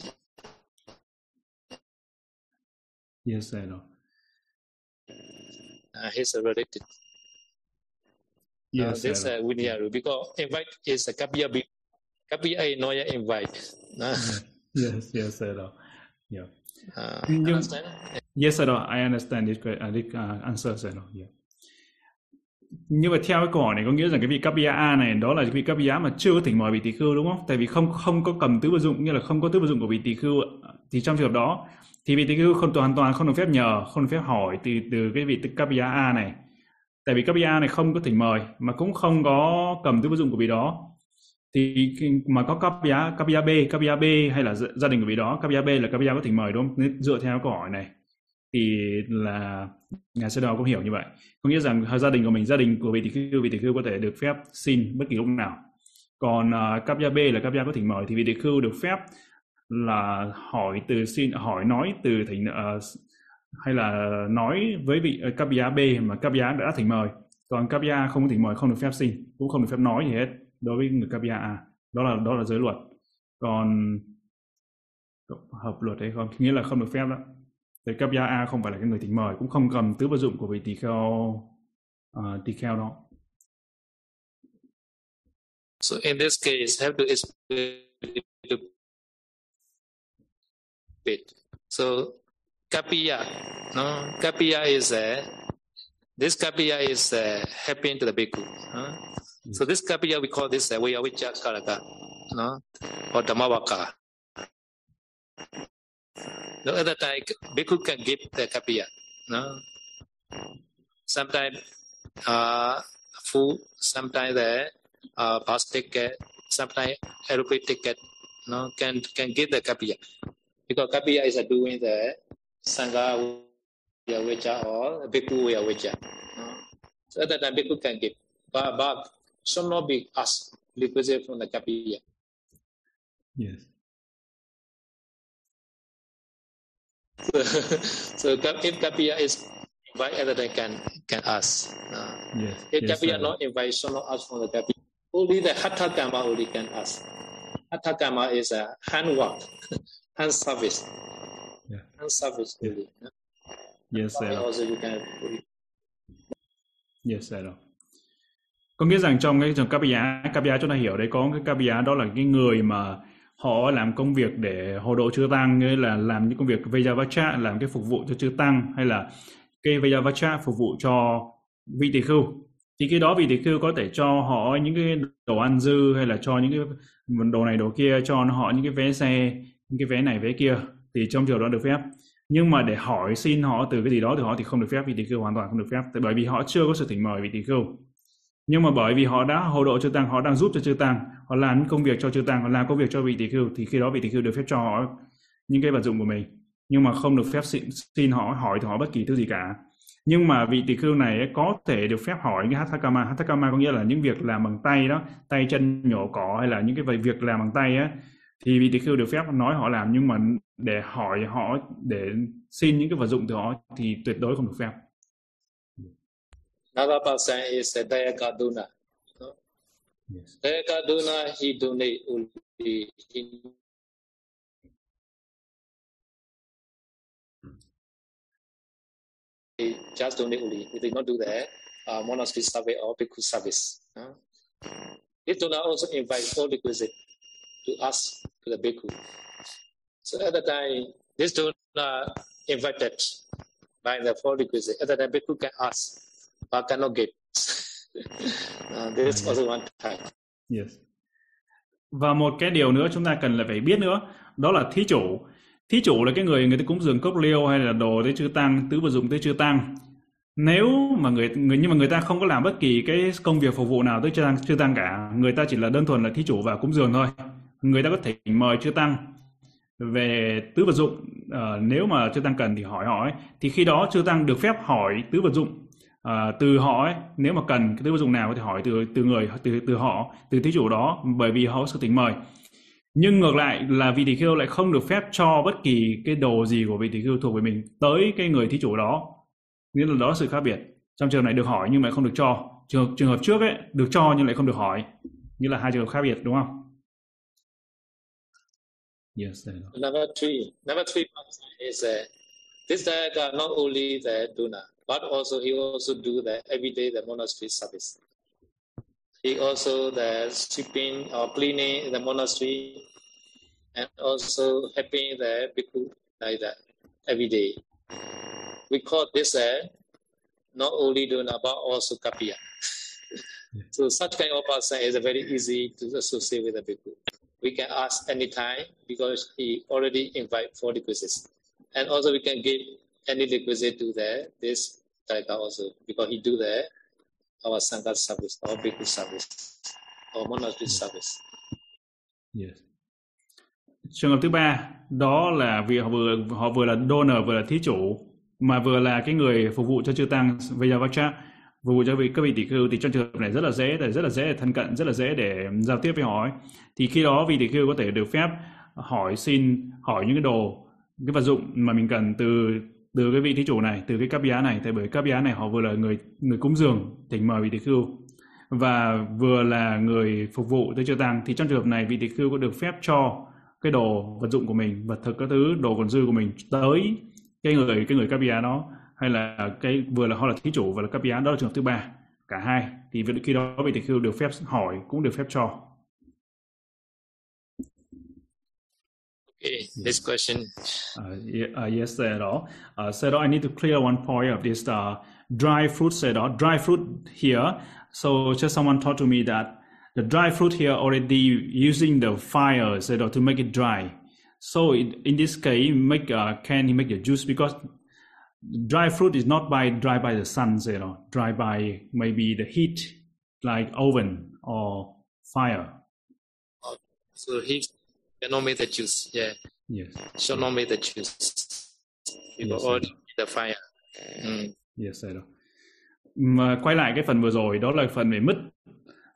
Yes, I know. uh, he's related. Yes, uh, know. uh, Vinyaru because invite is a Kapiya B. Kapiya A no yeah, invite. Yes, yes, I know. Yeah. uh, Nhưng- understand? Yes, I know. I understand this, uh, uh, answer, I know. Yeah. Như vậy theo cái câu hỏi này có nghĩa rằng cái vị Kapiya A này đó là vị Kapiya mà chưa có thỉnh mời vị tỳ khưu đúng không? Tại vì không không có cầm tứ vật dụng như là không có tứ vật dụng của vị tỳ khưu thì trong trường hợp đó thì vị tỳ khưu không hoàn toàn không được phép nhờ, không được phép hỏi từ từ cái vị Kapiya A này. Tại vì các A này không có thỉnh mời mà cũng không có cầm tứ vật dụng của vị đó. Thì mà có cấp Kapiya cấp B, Kapiya B hay là gia đình của vị đó, cấp B là Kapiya có thỉnh mời đúng không? Nên Dựa theo câu hỏi này. Thì là nhà sư đạo cũng hiểu như vậy. Có nghĩa rằng gia đình của mình gia đình của vị tỷ khưu vị tỷ khưu có thể được phép xin bất kỳ lúc nào. Còn uh, cấp gia B là cấp gia có thỉnh mời thì vị tỷ khưu được phép là hỏi từ xin hỏi nói từ thỉnh uh, hay là nói với vị ờ, cấp giá B mà cấp giá đã thỉnh mời còn cấp giá không có thỉnh mời không được phép xin cũng không được phép nói gì hết đối với người cấp giá A. Đó là đó là giới luật. Còn hợp luật hay không nghĩa là không được phép đó. Thì cấp giá A không phải là cái người thỉnh mời cũng không cầm tứ vật dụng của vị tỳ kheo uh, tỳ kheo đó. So in this case, have to explain a bit. So kapiya, no, kapiya is a this kapiya is uh, helping to the bhikkhu. huh? So this kapiya we call this uh, Vayavicha Karaka, no, or Dhammavaka. The other time, bhikkhu can give the kapiya, no. Sometimes uh, food, sometimes the uh, bus ticket, sometimes aeroplane ticket, no, can can give the kapiya. Because kapiya is doing the sangha vicha ah, or bhikkhu. No? Ah. So at that time bhikkhu can give, but, but should not be asked requisite from the kapiya. yes So, so if kapiya is invite, other than can can ask. Yes If yes, kapiya not invite, should not ask from the kapiya. Only the hatha karma only can ask. Hatha karma is a hand work, hand service. Yeah. Hand service Yeah. only. yes I know. Yes, I know. Có nghĩa rằng trong cái trường Kapiya, Kapiya chúng ta hiểu đấy có cái Kapiya đó là cái người mà họ làm công việc để hộ độ chư tăng như là làm những công việc Vajavacha làm cái phục vụ cho chư tăng hay là cái Vajavacha phục vụ cho vị tỳ khưu thì cái đó vị tỳ khưu có thể cho họ những cái đồ ăn dư hay là cho những cái đồ này đồ kia cho họ những cái vé xe những cái vé này vé kia thì trong trường đó được phép. Nhưng mà để hỏi xin họ từ cái gì đó từ họ thì không được phép vị tỳ khưu hoàn toàn không được phép tại bởi vì họ chưa có sự thỉnh mời vị tỳ khưu nhưng mà bởi vì họ đã hộ độ chư tăng họ đang giúp cho chư tăng họ làm những công việc cho chư tăng họ làm công việc cho vị tỳ khưu thì khi đó vị tỳ khưu được phép cho họ những cái vật dụng của mình. Nhưng mà không được phép xin, xin họ hỏi từ họ bất kỳ thứ gì cả. Nhưng mà vị tỳ khưu này có thể được phép hỏi cái hathakama. Hathakama có nghĩa là những việc làm bằng tay đó tay chân nhổ cỏ hay là những cái việc làm bằng tay á thì khưu được phép nói họ làm nhưng mà để hỏi họ để xin những cái vật dụng từ họ thì tuyệt đối không được phép Another person is a Dayakaduna. yes. Dayakaduna, he donate only he he just donate only. He did not do the uh, monastery service or bhikkhu service. huh? He do not also invite all requisite to us to the bhikkhu. So at the time, this donor invited by the four requisite. At the time, bhikkhu can ask, but cannot give. uh, this is also one time. Yes. Và một cái điều nữa chúng ta cần là phải biết nữa, đó là thí chủ. Thí chủ là cái người người ta cúng dường cốc liêu hay là đồ tới chư tăng, tứ vật dụng tới chư tăng. Nếu mà người người nhưng mà người ta không có làm bất kỳ cái công việc phục vụ nào tới chư tăng, chư tăng cả, người ta chỉ là đơn thuần là thí chủ và cúng dường thôi. Người ta có thể mời chư tăng về tứ vật dụng. Uh, nếu mà chư tăng cần thì hỏi hỏi thì khi đó chư tăng được phép hỏi tứ vật dụng. Uh, từ họ ấy nếu mà cần cái tứ vật dụng nào có thể hỏi từ từ người từ từ họ từ thí chủ đó bởi vì họ có sự tình mời. Nhưng ngược lại là vị tỷ khưu lại không được phép cho bất kỳ cái đồ gì của vị tỷ khưu thuộc về mình tới cái người thí chủ đó. Nghĩa là đó là sự khác biệt. Trong trường này được hỏi nhưng mà không được cho. Trường trường hợp trước ấy được cho nhưng lại không được hỏi. Như là hai trường hợp khác biệt đúng không? Yes number three number three is uh, this Dayaga not only the donor but also he also do the everyday the monastery service. He also the sweeping or cleaning the monastery and also helping the bhikkhu like that every day. We call this a not only donor but also kapia. So such kind of person is very easy to associate with the bhikkhu. We can ask anytime because he already invite four requisites. And also we can give any requisite to the this Taika also, because he do the our Sangha service, our bhikkhu service, our monastery service. Yes. Trường hợp thứ ba, đó là vì họ vừa họ vừa là donor, vừa là thí chủ, mà vừa là cái người phục vụ cho chư tăng Vajavacha phục vụ cho vị các vị tỷ khưu. Thì trong trường hợp này rất là dễ để rất là dễ để thân cận, rất là dễ để giao tiếp với họ ấy. thì khi đó vị tỷ khưu có thể được phép hỏi xin, hỏi những cái đồ cái vật dụng mà mình cần từ từ cái vị thí chủ này, từ cái cấp giá này. Tại bởi cấp giá này họ vừa là người người cúng dường, thỉnh mời vị tỷ khưu. Và vừa là người phục vụ tới chư tăng. Thì trong trường hợp này vị tỷ khưu có được phép cho cái đồ vật dụng của mình, vật thực các thứ, đồ còn dư của mình tới cái người cái người cấp giá đó hay là cái vừa là họ là thí chủ và là cấp giá đó là trường hợp thứ ba cả hai thì khi đó vị tỷ khưu được phép hỏi cũng được phép cho Okay, next question. Uh, yeah, uh, yes, Sero. Uh, Sero, I need to clear one point of this uh, dry fruit, Sero. Dry fruit here. So just someone told to me that the dry fruit here already using the fire, Sero, to make it dry. So in, in this case, make uh, can he make the juice because dry fruit is not by dry by the sun, you know, dry by maybe the heat, like oven or fire. So he cannot make the juice. Yeah. Yes. Shall not make the juice. You Yes, the fire. Mm. Yes, sir. Mà quay lại cái phần vừa rồi đó là phần về mứt.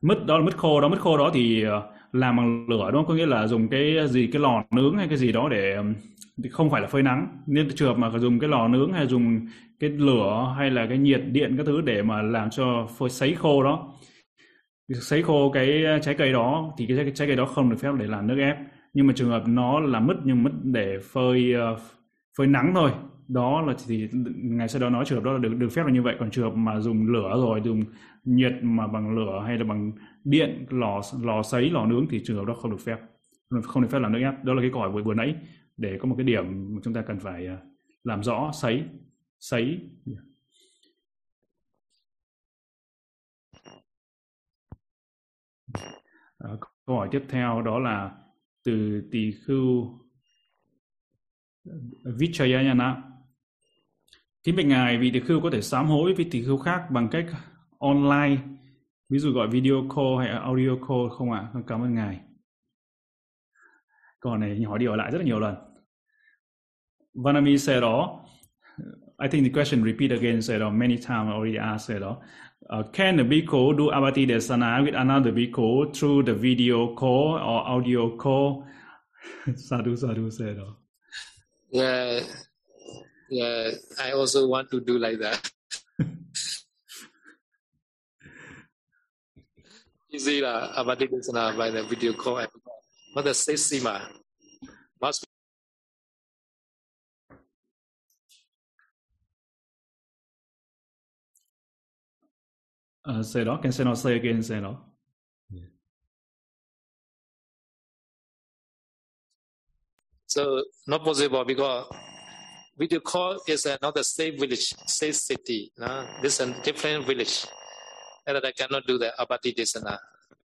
Mứt đó là mứt khô đó, mứt khô đó thì ờ, làm bằng lửa đúng không? Có nghĩa là dùng cái gì cái lò nướng hay cái gì đó để thì không phải là phơi nắng. Nên trường hợp mà dùng cái lò nướng hay dùng cái lửa hay là cái nhiệt điện các thứ để mà làm cho phơi sấy khô đó. Sấy khô cái ờ, trái cây đó thì cái trái, cây đó không được phép để làm nước ép. Nhưng mà trường hợp nó là mứt nhưng mứt để phơi ờ, phơi nắng thôi đó là thì ngày sau đó nói trường hợp đó là được được phép là như vậy còn trường hợp mà dùng lửa rồi dùng nhiệt mà bằng lửa hay là bằng điện lò lò sấy lò nướng thì trường hợp đó không được phép không được phép làm nước ép đó là cái câu hỏi vừa vừa nãy để có một cái điểm mà chúng ta cần phải à, làm rõ sấy sấy à, câu hỏi tiếp theo đó là từ tỳ khưu Vichayana. Kính bạch ngài, vị tỳ khưu có thể sám hối với tỳ khưu khác bằng cách online, ví dụ gọi video call hay audio call không ạ? Vâng, cảm ơn ngài. Câu hỏi này hỏi đi hỏi lại rất là nhiều lần. Vanami said đó, I think the question repeat again said uh, many times already asked said uh, uh, can the bhikkhu do abati desana with another bhikkhu through the video call or audio call? sadhu sadhu said uh, Yeah. Yeah. I also want to do like that. Easy lah. Abadi Desana by the video call. But the safety ma. Must uh, say đó, can say not say again say đó. So not possible because video call is another safe village, safe city. No? This is a different village. And I cannot do the abati desana.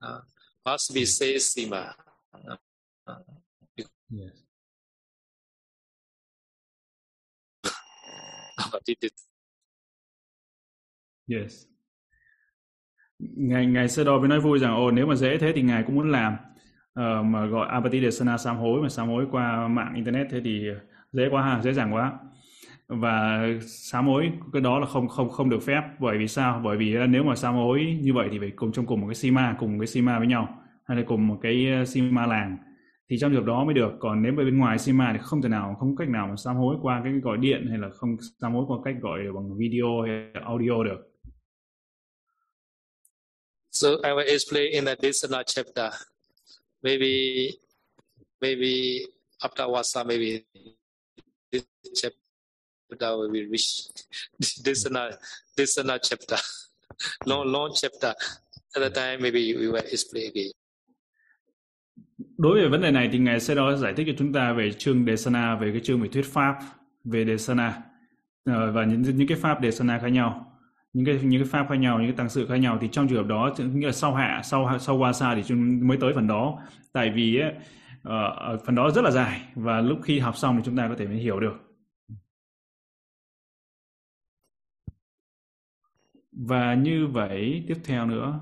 No? Must be safe sima. No? Yes. Abati desana. Yes. Ngài ngài sơ đo mới nói vui rằng ồ nếu mà dễ thế thì ngài cũng muốn làm. Ờ, mà gọi Apati Desana sám hối mà sám hối qua mạng internet thế thì dễ quá ha, dễ dàng quá. Và sám hối cái đó là không không không được phép. Bởi vì sao? Bởi vì nếu mà sám hối như vậy thì phải cùng trong cùng một cái sima cùng một cái sima với nhau hay là cùng một cái ờ, sima làng. Thì trong trường đó mới được. Còn nếu mà bên ngoài sima thì không thể nào không cách nào mà sám hối qua cái gọi điện hay là không sám hối qua cách gọi bằng video hay audio được. So I will explain in the additional chapter. Maybe, maybe after Wasa, maybe this chapter will be reached. Desana, Desana chapter, long, long chapter. At the time, maybe we will explain again. Đối với vấn đề này thì Ngài sẽ đó giải thích cho chúng ta về chương Desana, về cái chương về thuyết pháp về Desana ờ, và những những cái pháp Desana khác nhau những cái những cái pháp khác nhau những cái tăng sự khác nhau. Thì trong trường hợp đó nghĩa là sau hạ sau sau qua xa thì chúng mới tới phần đó. Tại vì ấy, uh, ờ, phần đó rất là dài và lúc khi học xong thì chúng ta có thể mới hiểu được. Và như vậy tiếp theo nữa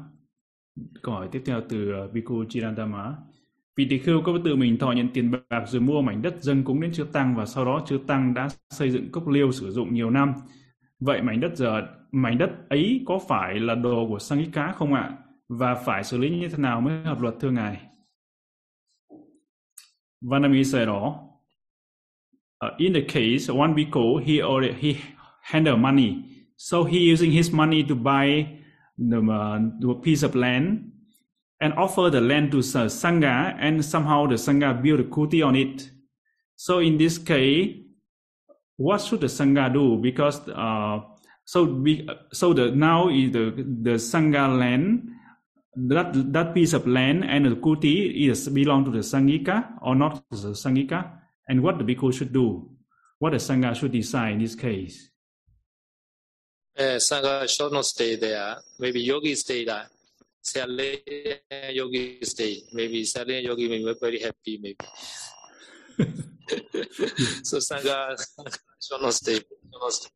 câu hỏi tiếp theo từ ờ, Biku Chirandama Chirantama vị tỳ khưu có tự mình thọ nhận tiền bạc rồi mua mảnh đất dâng cúng đến chư tăng và sau đó chư tăng đã xây dựng cốc liêu sử dụng nhiều năm vậy mảnh đất giờ mảnh đất ấy có phải là đồ của sang cá không ạ? Và phải xử lý như thế nào mới hợp luật thưa ngài? Vanami said, uh, in the case, one bhikkhu, he already, he handle money. So he using his money to buy the, uh, the piece of land and offer the land to Sangha and somehow the Sangha build a kuti on it. So in this case, what should the Sangha do? Because uh, so we so the now is the the sangha land that that piece of land and the kuti is belong to the sangika or not to the sangika? And what the bhikkhu should do? What the sangha should decide in this case? Uh, sangha should not stay there. Maybe yogi stay there. Sally yogi stay. Maybe Sally yogi may be very happy maybe. So sangha should not stay, should not stay.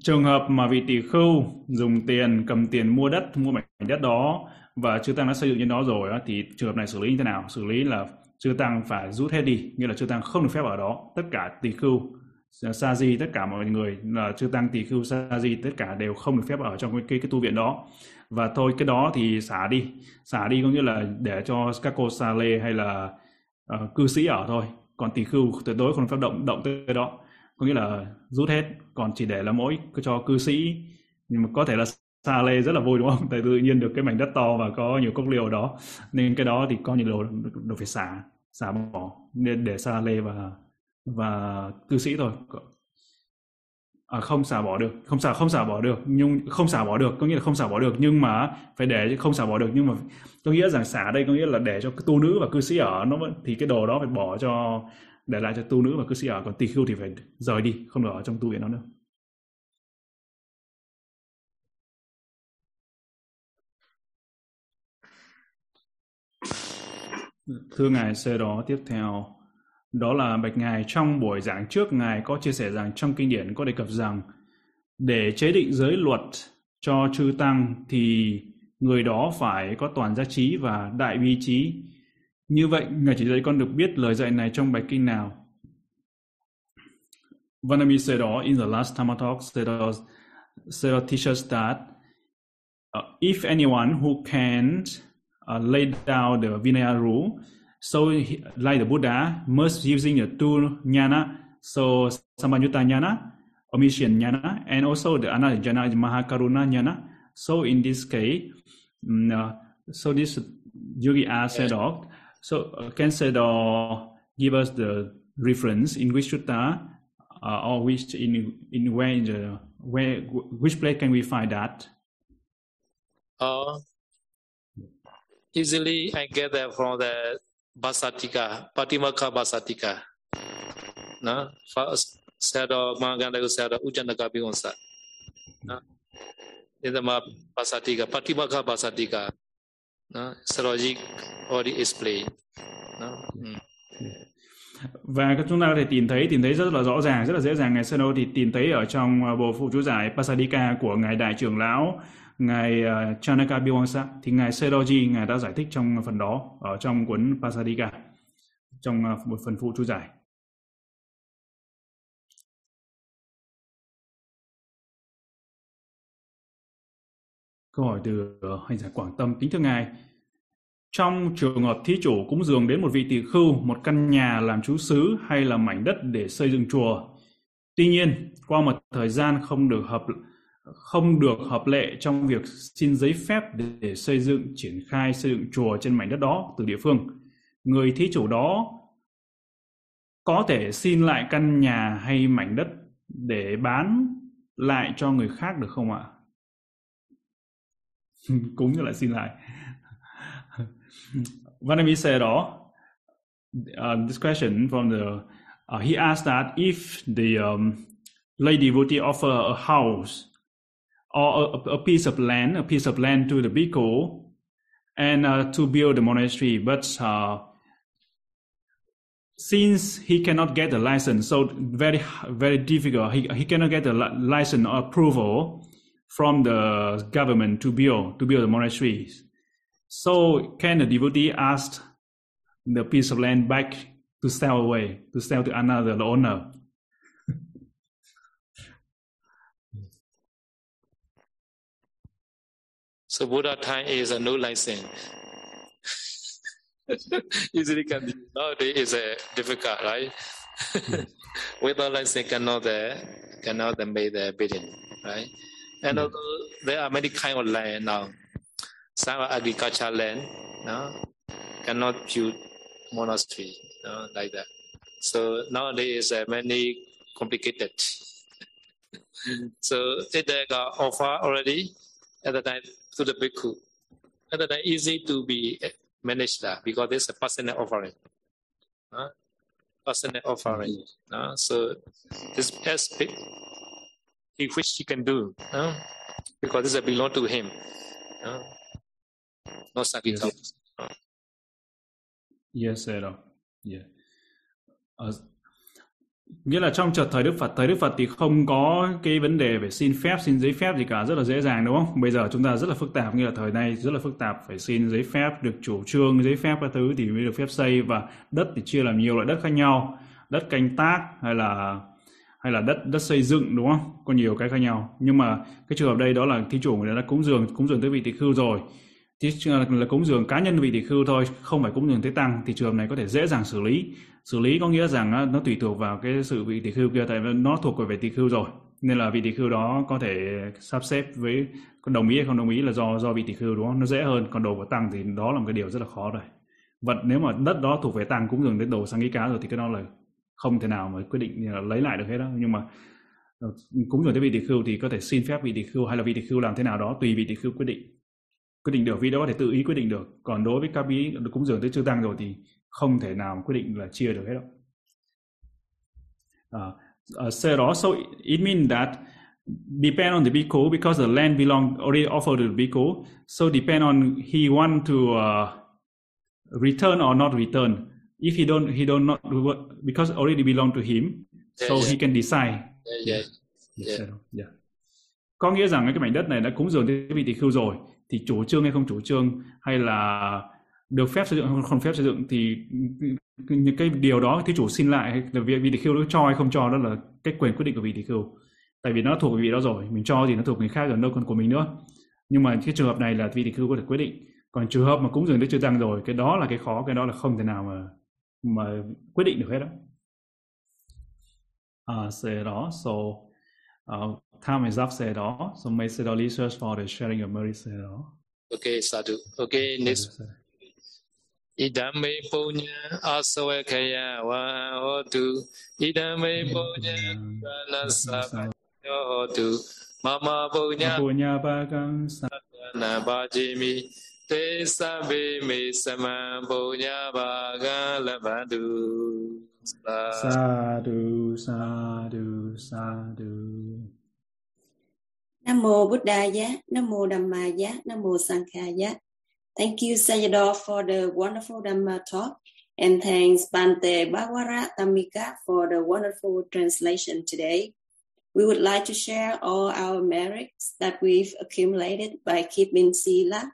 trường hợp mà vị tỷ khưu dùng tiền cầm tiền mua đất mua mảnh đất đó và chư tăng đã xây dựng trên đó rồi thì trường hợp này xử lý như thế nào? Xử lý là chư tăng phải rút hết đi nghĩa là chư tăng không được phép ở đó. Tất cả tỷ khưu sa di tất cả mọi người là chư tăng tỷ khưu sa di tất cả đều không được phép ở trong cái, cái cái tu viện đó. Và thôi cái đó thì xả đi. Xả đi có nghĩa là để cho các cô sa lê hay là uh, cư sĩ ở thôi. Còn tỷ khưu tuyệt đối không phép động động tới đó. Có nghĩa là rút hết. Còn chỉ để là mỗi cho cư sĩ. Nhưng mà có thể là xa lê rất là vui đúng không? Tại tự nhiên được cái mảnh đất to và có nhiều cốc liều đó. Nên cái đó thì có nhiều đồ đồ phải xả xả bỏ. Nên để xa lê và và cư sĩ thôi à, không xả bỏ được. Không xả không xả bỏ được. Nhưng không xả bỏ được có nghĩa là không xả bỏ được. Nhưng mà phải để không xả bỏ được nhưng mà có nghĩa rằng xả đây có nghĩa là để cho tu nữ và cư sĩ ở nó vẫn thì cái đồ đó phải bỏ cho để lại cho tu nữ và cư sĩ ở. Còn tỳ khưu thì phải rời đi không được ở trong tu viện đó nữa. Thưa ngài sơ đó tiếp theo đó là bạch ngài trong buổi giảng trước ngài có chia sẻ rằng trong kinh điển có đề cập rằng để chế định giới luật cho chư tăng thì người đó phải có toàn giác trí và đại bi trí như vậy, Ngài chỉ dạy con được biết lời dạy này trong bài kinh nào? Vanami said, all in the last Tama talk, Sayadaw, Sayadaw teaches that uh, if anyone who can uh, lay down the Vinaya rule, so he, like the Buddha, must using the two jnana, so Samanyutta jnana, omission jnana, and also the another jnana is Mahakaruna jnana. So in this case, um, uh, so this Yogi asked, said, oh, So uh, can Sayadaw give us the reference in which sutta uh, or which in in where in the where which place can we find that? Uh, easily I get that from the Basatika, Patimaka Basatika. No, first Sayadaw Mahaganda Sayadaw Ujjanaka Bhigonsa. na, in the Basatika, Patimaka Basatika. na, logic already explained. nó ừ. và chúng ta có thể tìm thấy tìm thấy rất là rõ ràng rất là dễ dàng ngài Sano thì tìm thấy ở trong à, bộ phụ chú giải Pasadika của ngài đại trưởng lão ngài uh, Chanaka Biwangsa thì ngài Seroji ngài đã giải thích trong phần đó ở trong cuốn Pasadika trong uh, một phần phụ chú giải Câu hỏi từ ờ, hành giả Quảng Tâm kính thưa ngài trong trường hợp thí chủ cúng dường đến một vị tỳ khưu, một căn nhà làm trú xứ hay là mảnh đất để xây dựng chùa. Tuy nhiên, qua một thời gian không được hợp không được hợp lệ trong việc xin giấy phép để, xây dựng triển khai xây dựng chùa trên mảnh đất đó từ địa phương. Người thí chủ đó có thể xin lại căn nhà hay mảnh đất để bán lại cho người khác được không ạ? Cúng như lại xin lại. When we say đó uh, this question from the uh, he asked that if the um, lay devotee offer a house or a, a, piece of land, a piece of land to the bhikkhu, and uh, to build the monastery. But uh, since he cannot get the license, so very very difficult. He he cannot get the license or approval from the government to build to build the monasteries. So can the devotee ask the piece of land back to sell away, to sell to another owner? So Buddha time is a no license. Usually can be nowadays is a difficult, right? Without license cannot uh, cannot make the bidding, right? And although there are many kind of land now, some are agricultural land, no, cannot build monastery, no, like that. So nowadays uh, many complicated. so if they got offer already at the time to the bhikkhu. And then easy to be managed that because there's a personal offering. Uh, personal offering. Uh, so this best he which he can do uh, because this belong to him. Uh, no sakita. Yes, yes sir. Yeah. Uh, nghĩa là trong chợt thời Đức Phật, thời Đức Phật thì không có cái vấn đề về xin phép, xin giấy phép gì cả, rất là dễ dàng đúng không? Bây giờ chúng ta rất là phức tạp, như là thời nay rất là phức tạp, phải xin giấy phép, được chủ trương giấy phép các thứ thì mới được phép xây và đất thì chia làm nhiều loại đất khác nhau, đất canh tác hay là hay là đất đất xây dựng đúng không? Có nhiều cái khác nhau. Nhưng mà cái trường hợp đây đó là thí chủ người đã cúng dường cúng dường tới vị tỳ khưu rồi thì là cúng dường cá nhân vị tỳ khưu thôi, không phải cúng dường tế tăng, thì trường này có thể dễ dàng xử lý. Xử lý có nghĩa rằng nó tùy thuộc vào cái sự vị tỳ khưu kia, tại vì nó thuộc về vị tỳ khưu rồi. Nên là vị tỳ khưu đó có thể sắp xếp với đồng ý hay không đồng ý là do do vị tỳ khưu đúng không? Nó dễ hơn. Còn đồ của tăng thì đó là một cái điều rất là khó rồi. Vật nếu mà đất đó thuộc về tăng cũng dường đến đồ sang ý cá rồi thì cái đó là không thể nào mà quyết định là lấy lại được hết đó. Nhưng mà ờ, cúng dường tới vị tỳ khưu thì có thể xin phép vị tỳ khưu hay là vị tỳ khưu làm thế nào đó, tùy vị tỳ khưu quyết định quyết định được vì đó có thể tự ý quyết định được còn đối với các bí cúng dường tới chư tăng rồi thì không thể nào quyết định là chia được hết đâu uh, uh, said also it means that depend on the bhikkhu because the land belong already offered to the bhikkhu so depend on he want to uh, return or not return if he don't he don't not because already belong to him so yeah, yeah. he can decide yeah, yeah. Yeah. Yeah. có nghĩa rằng cái mảnh đất này đã cúng dường tới vị tỳ khưu rồi thì chủ trương hay không chủ trương hay là được phép xây dựng hay không phép xây dựng thì những cái điều đó thí chủ xin lại là việc vị tỳ khưu nó cho hay không cho đó là cái quyền quyết định của vị tỳ khưu tại vì nó thuộc vị đó rồi mình cho thì nó thuộc người khác rồi đâu còn của mình nữa. Nhưng mà cái trường hợp này là vị tỳ khưu có thể quyết định. Còn trường hợp mà cúng dường đức chưa tăng rồi cái đó là cái khó cái đó là không thể nào mà mà quyết định được hết đó à, sẽ đó so uh, time is up say đó so may say đó research for the sharing of merit say đó okay sadhu okay next. Idame punya asawakaya wa hotu Idame punya banasa hotu Mama punya punya bagang na bajimi Te sabe me sama punya bagang labadu Sadhu, sadhu, sadhu. Nam mô Buddhaya, Nam mô Dhammaya, Nam mô Sankhaya. Thank you, Sayadaw, for the wonderful Dhamma talk. And thanks, Bante Bhagwara Tamika, for the wonderful translation today. We would like to share all our merits that we've accumulated by keeping Sila,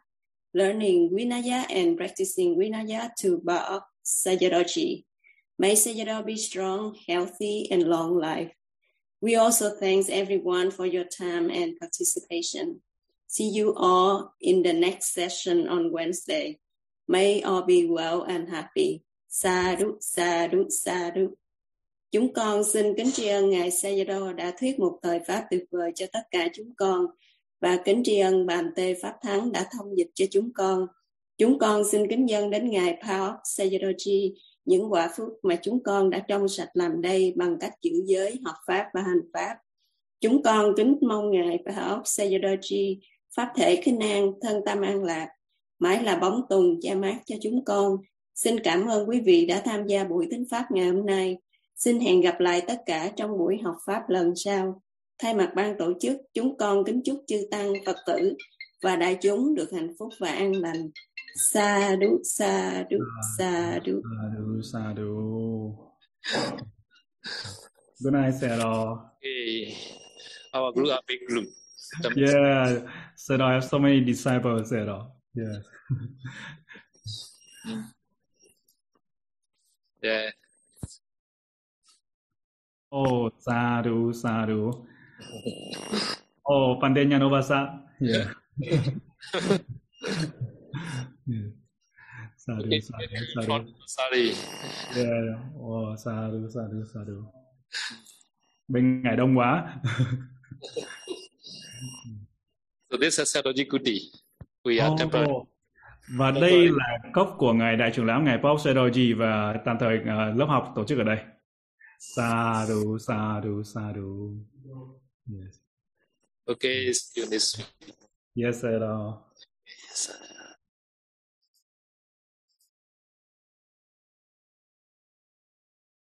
learning Vinaya, and practicing Vinaya to Ba'ok Sayadaw May Sayadaw be strong, healthy, and long life. We also thanks everyone for your time and participation. See you all in the next session on Wednesday. May all be well and happy. Sadhu, sadhu, sadhu. Chúng con xin kính tri ân Ngài Sayadaw đã thuyết một thời Pháp tuyệt vời cho tất cả chúng con và kính tri ân Bàn Tê Pháp Thắng đã thông dịch cho chúng con. Chúng con xin kính dân đến Ngài Paok Sayadaw những quả phước mà chúng con đã trong sạch làm đây bằng cách giữ giới, học Pháp và hành Pháp. Chúng con kính mong Ngài Paok Sayadaw Pháp thể khinh an, thân tâm an lạc, mãi là bóng tùng cha mát cho chúng con. Xin cảm ơn quý vị đã tham gia buổi thính Pháp ngày hôm nay. Xin hẹn gặp lại tất cả trong buổi học Pháp lần sau. Thay mặt ban tổ chức, chúng con kính chúc chư Tăng, Phật tử và đại chúng được hạnh phúc và an lành. Sa đu, sa đu, sa đu. Sa đu, sa đu. Good night, Sarah. Okay. Our group are big group. Yeah, Sarah, I have so many disciples, Sarah. Yeah. Yeah. Oh, sadhu, sadhu. Oh, Pandenya Novasa. Yeah. yeah. Sadhu, Okay. sadhu. Sorry. Yeah. Oh, sadhu, sadhu, sadhu. Bên ngày đông quá. So this is Saroji Kuti. We are Oh, temple. Và đây là cốc của ngài đại trưởng lão ngài Paul Seroji và tạm thời ờ, lớp học tổ chức ở đây. Sadhu, sadhu, sadhu. Yes, Okay, yes, sir. Yes.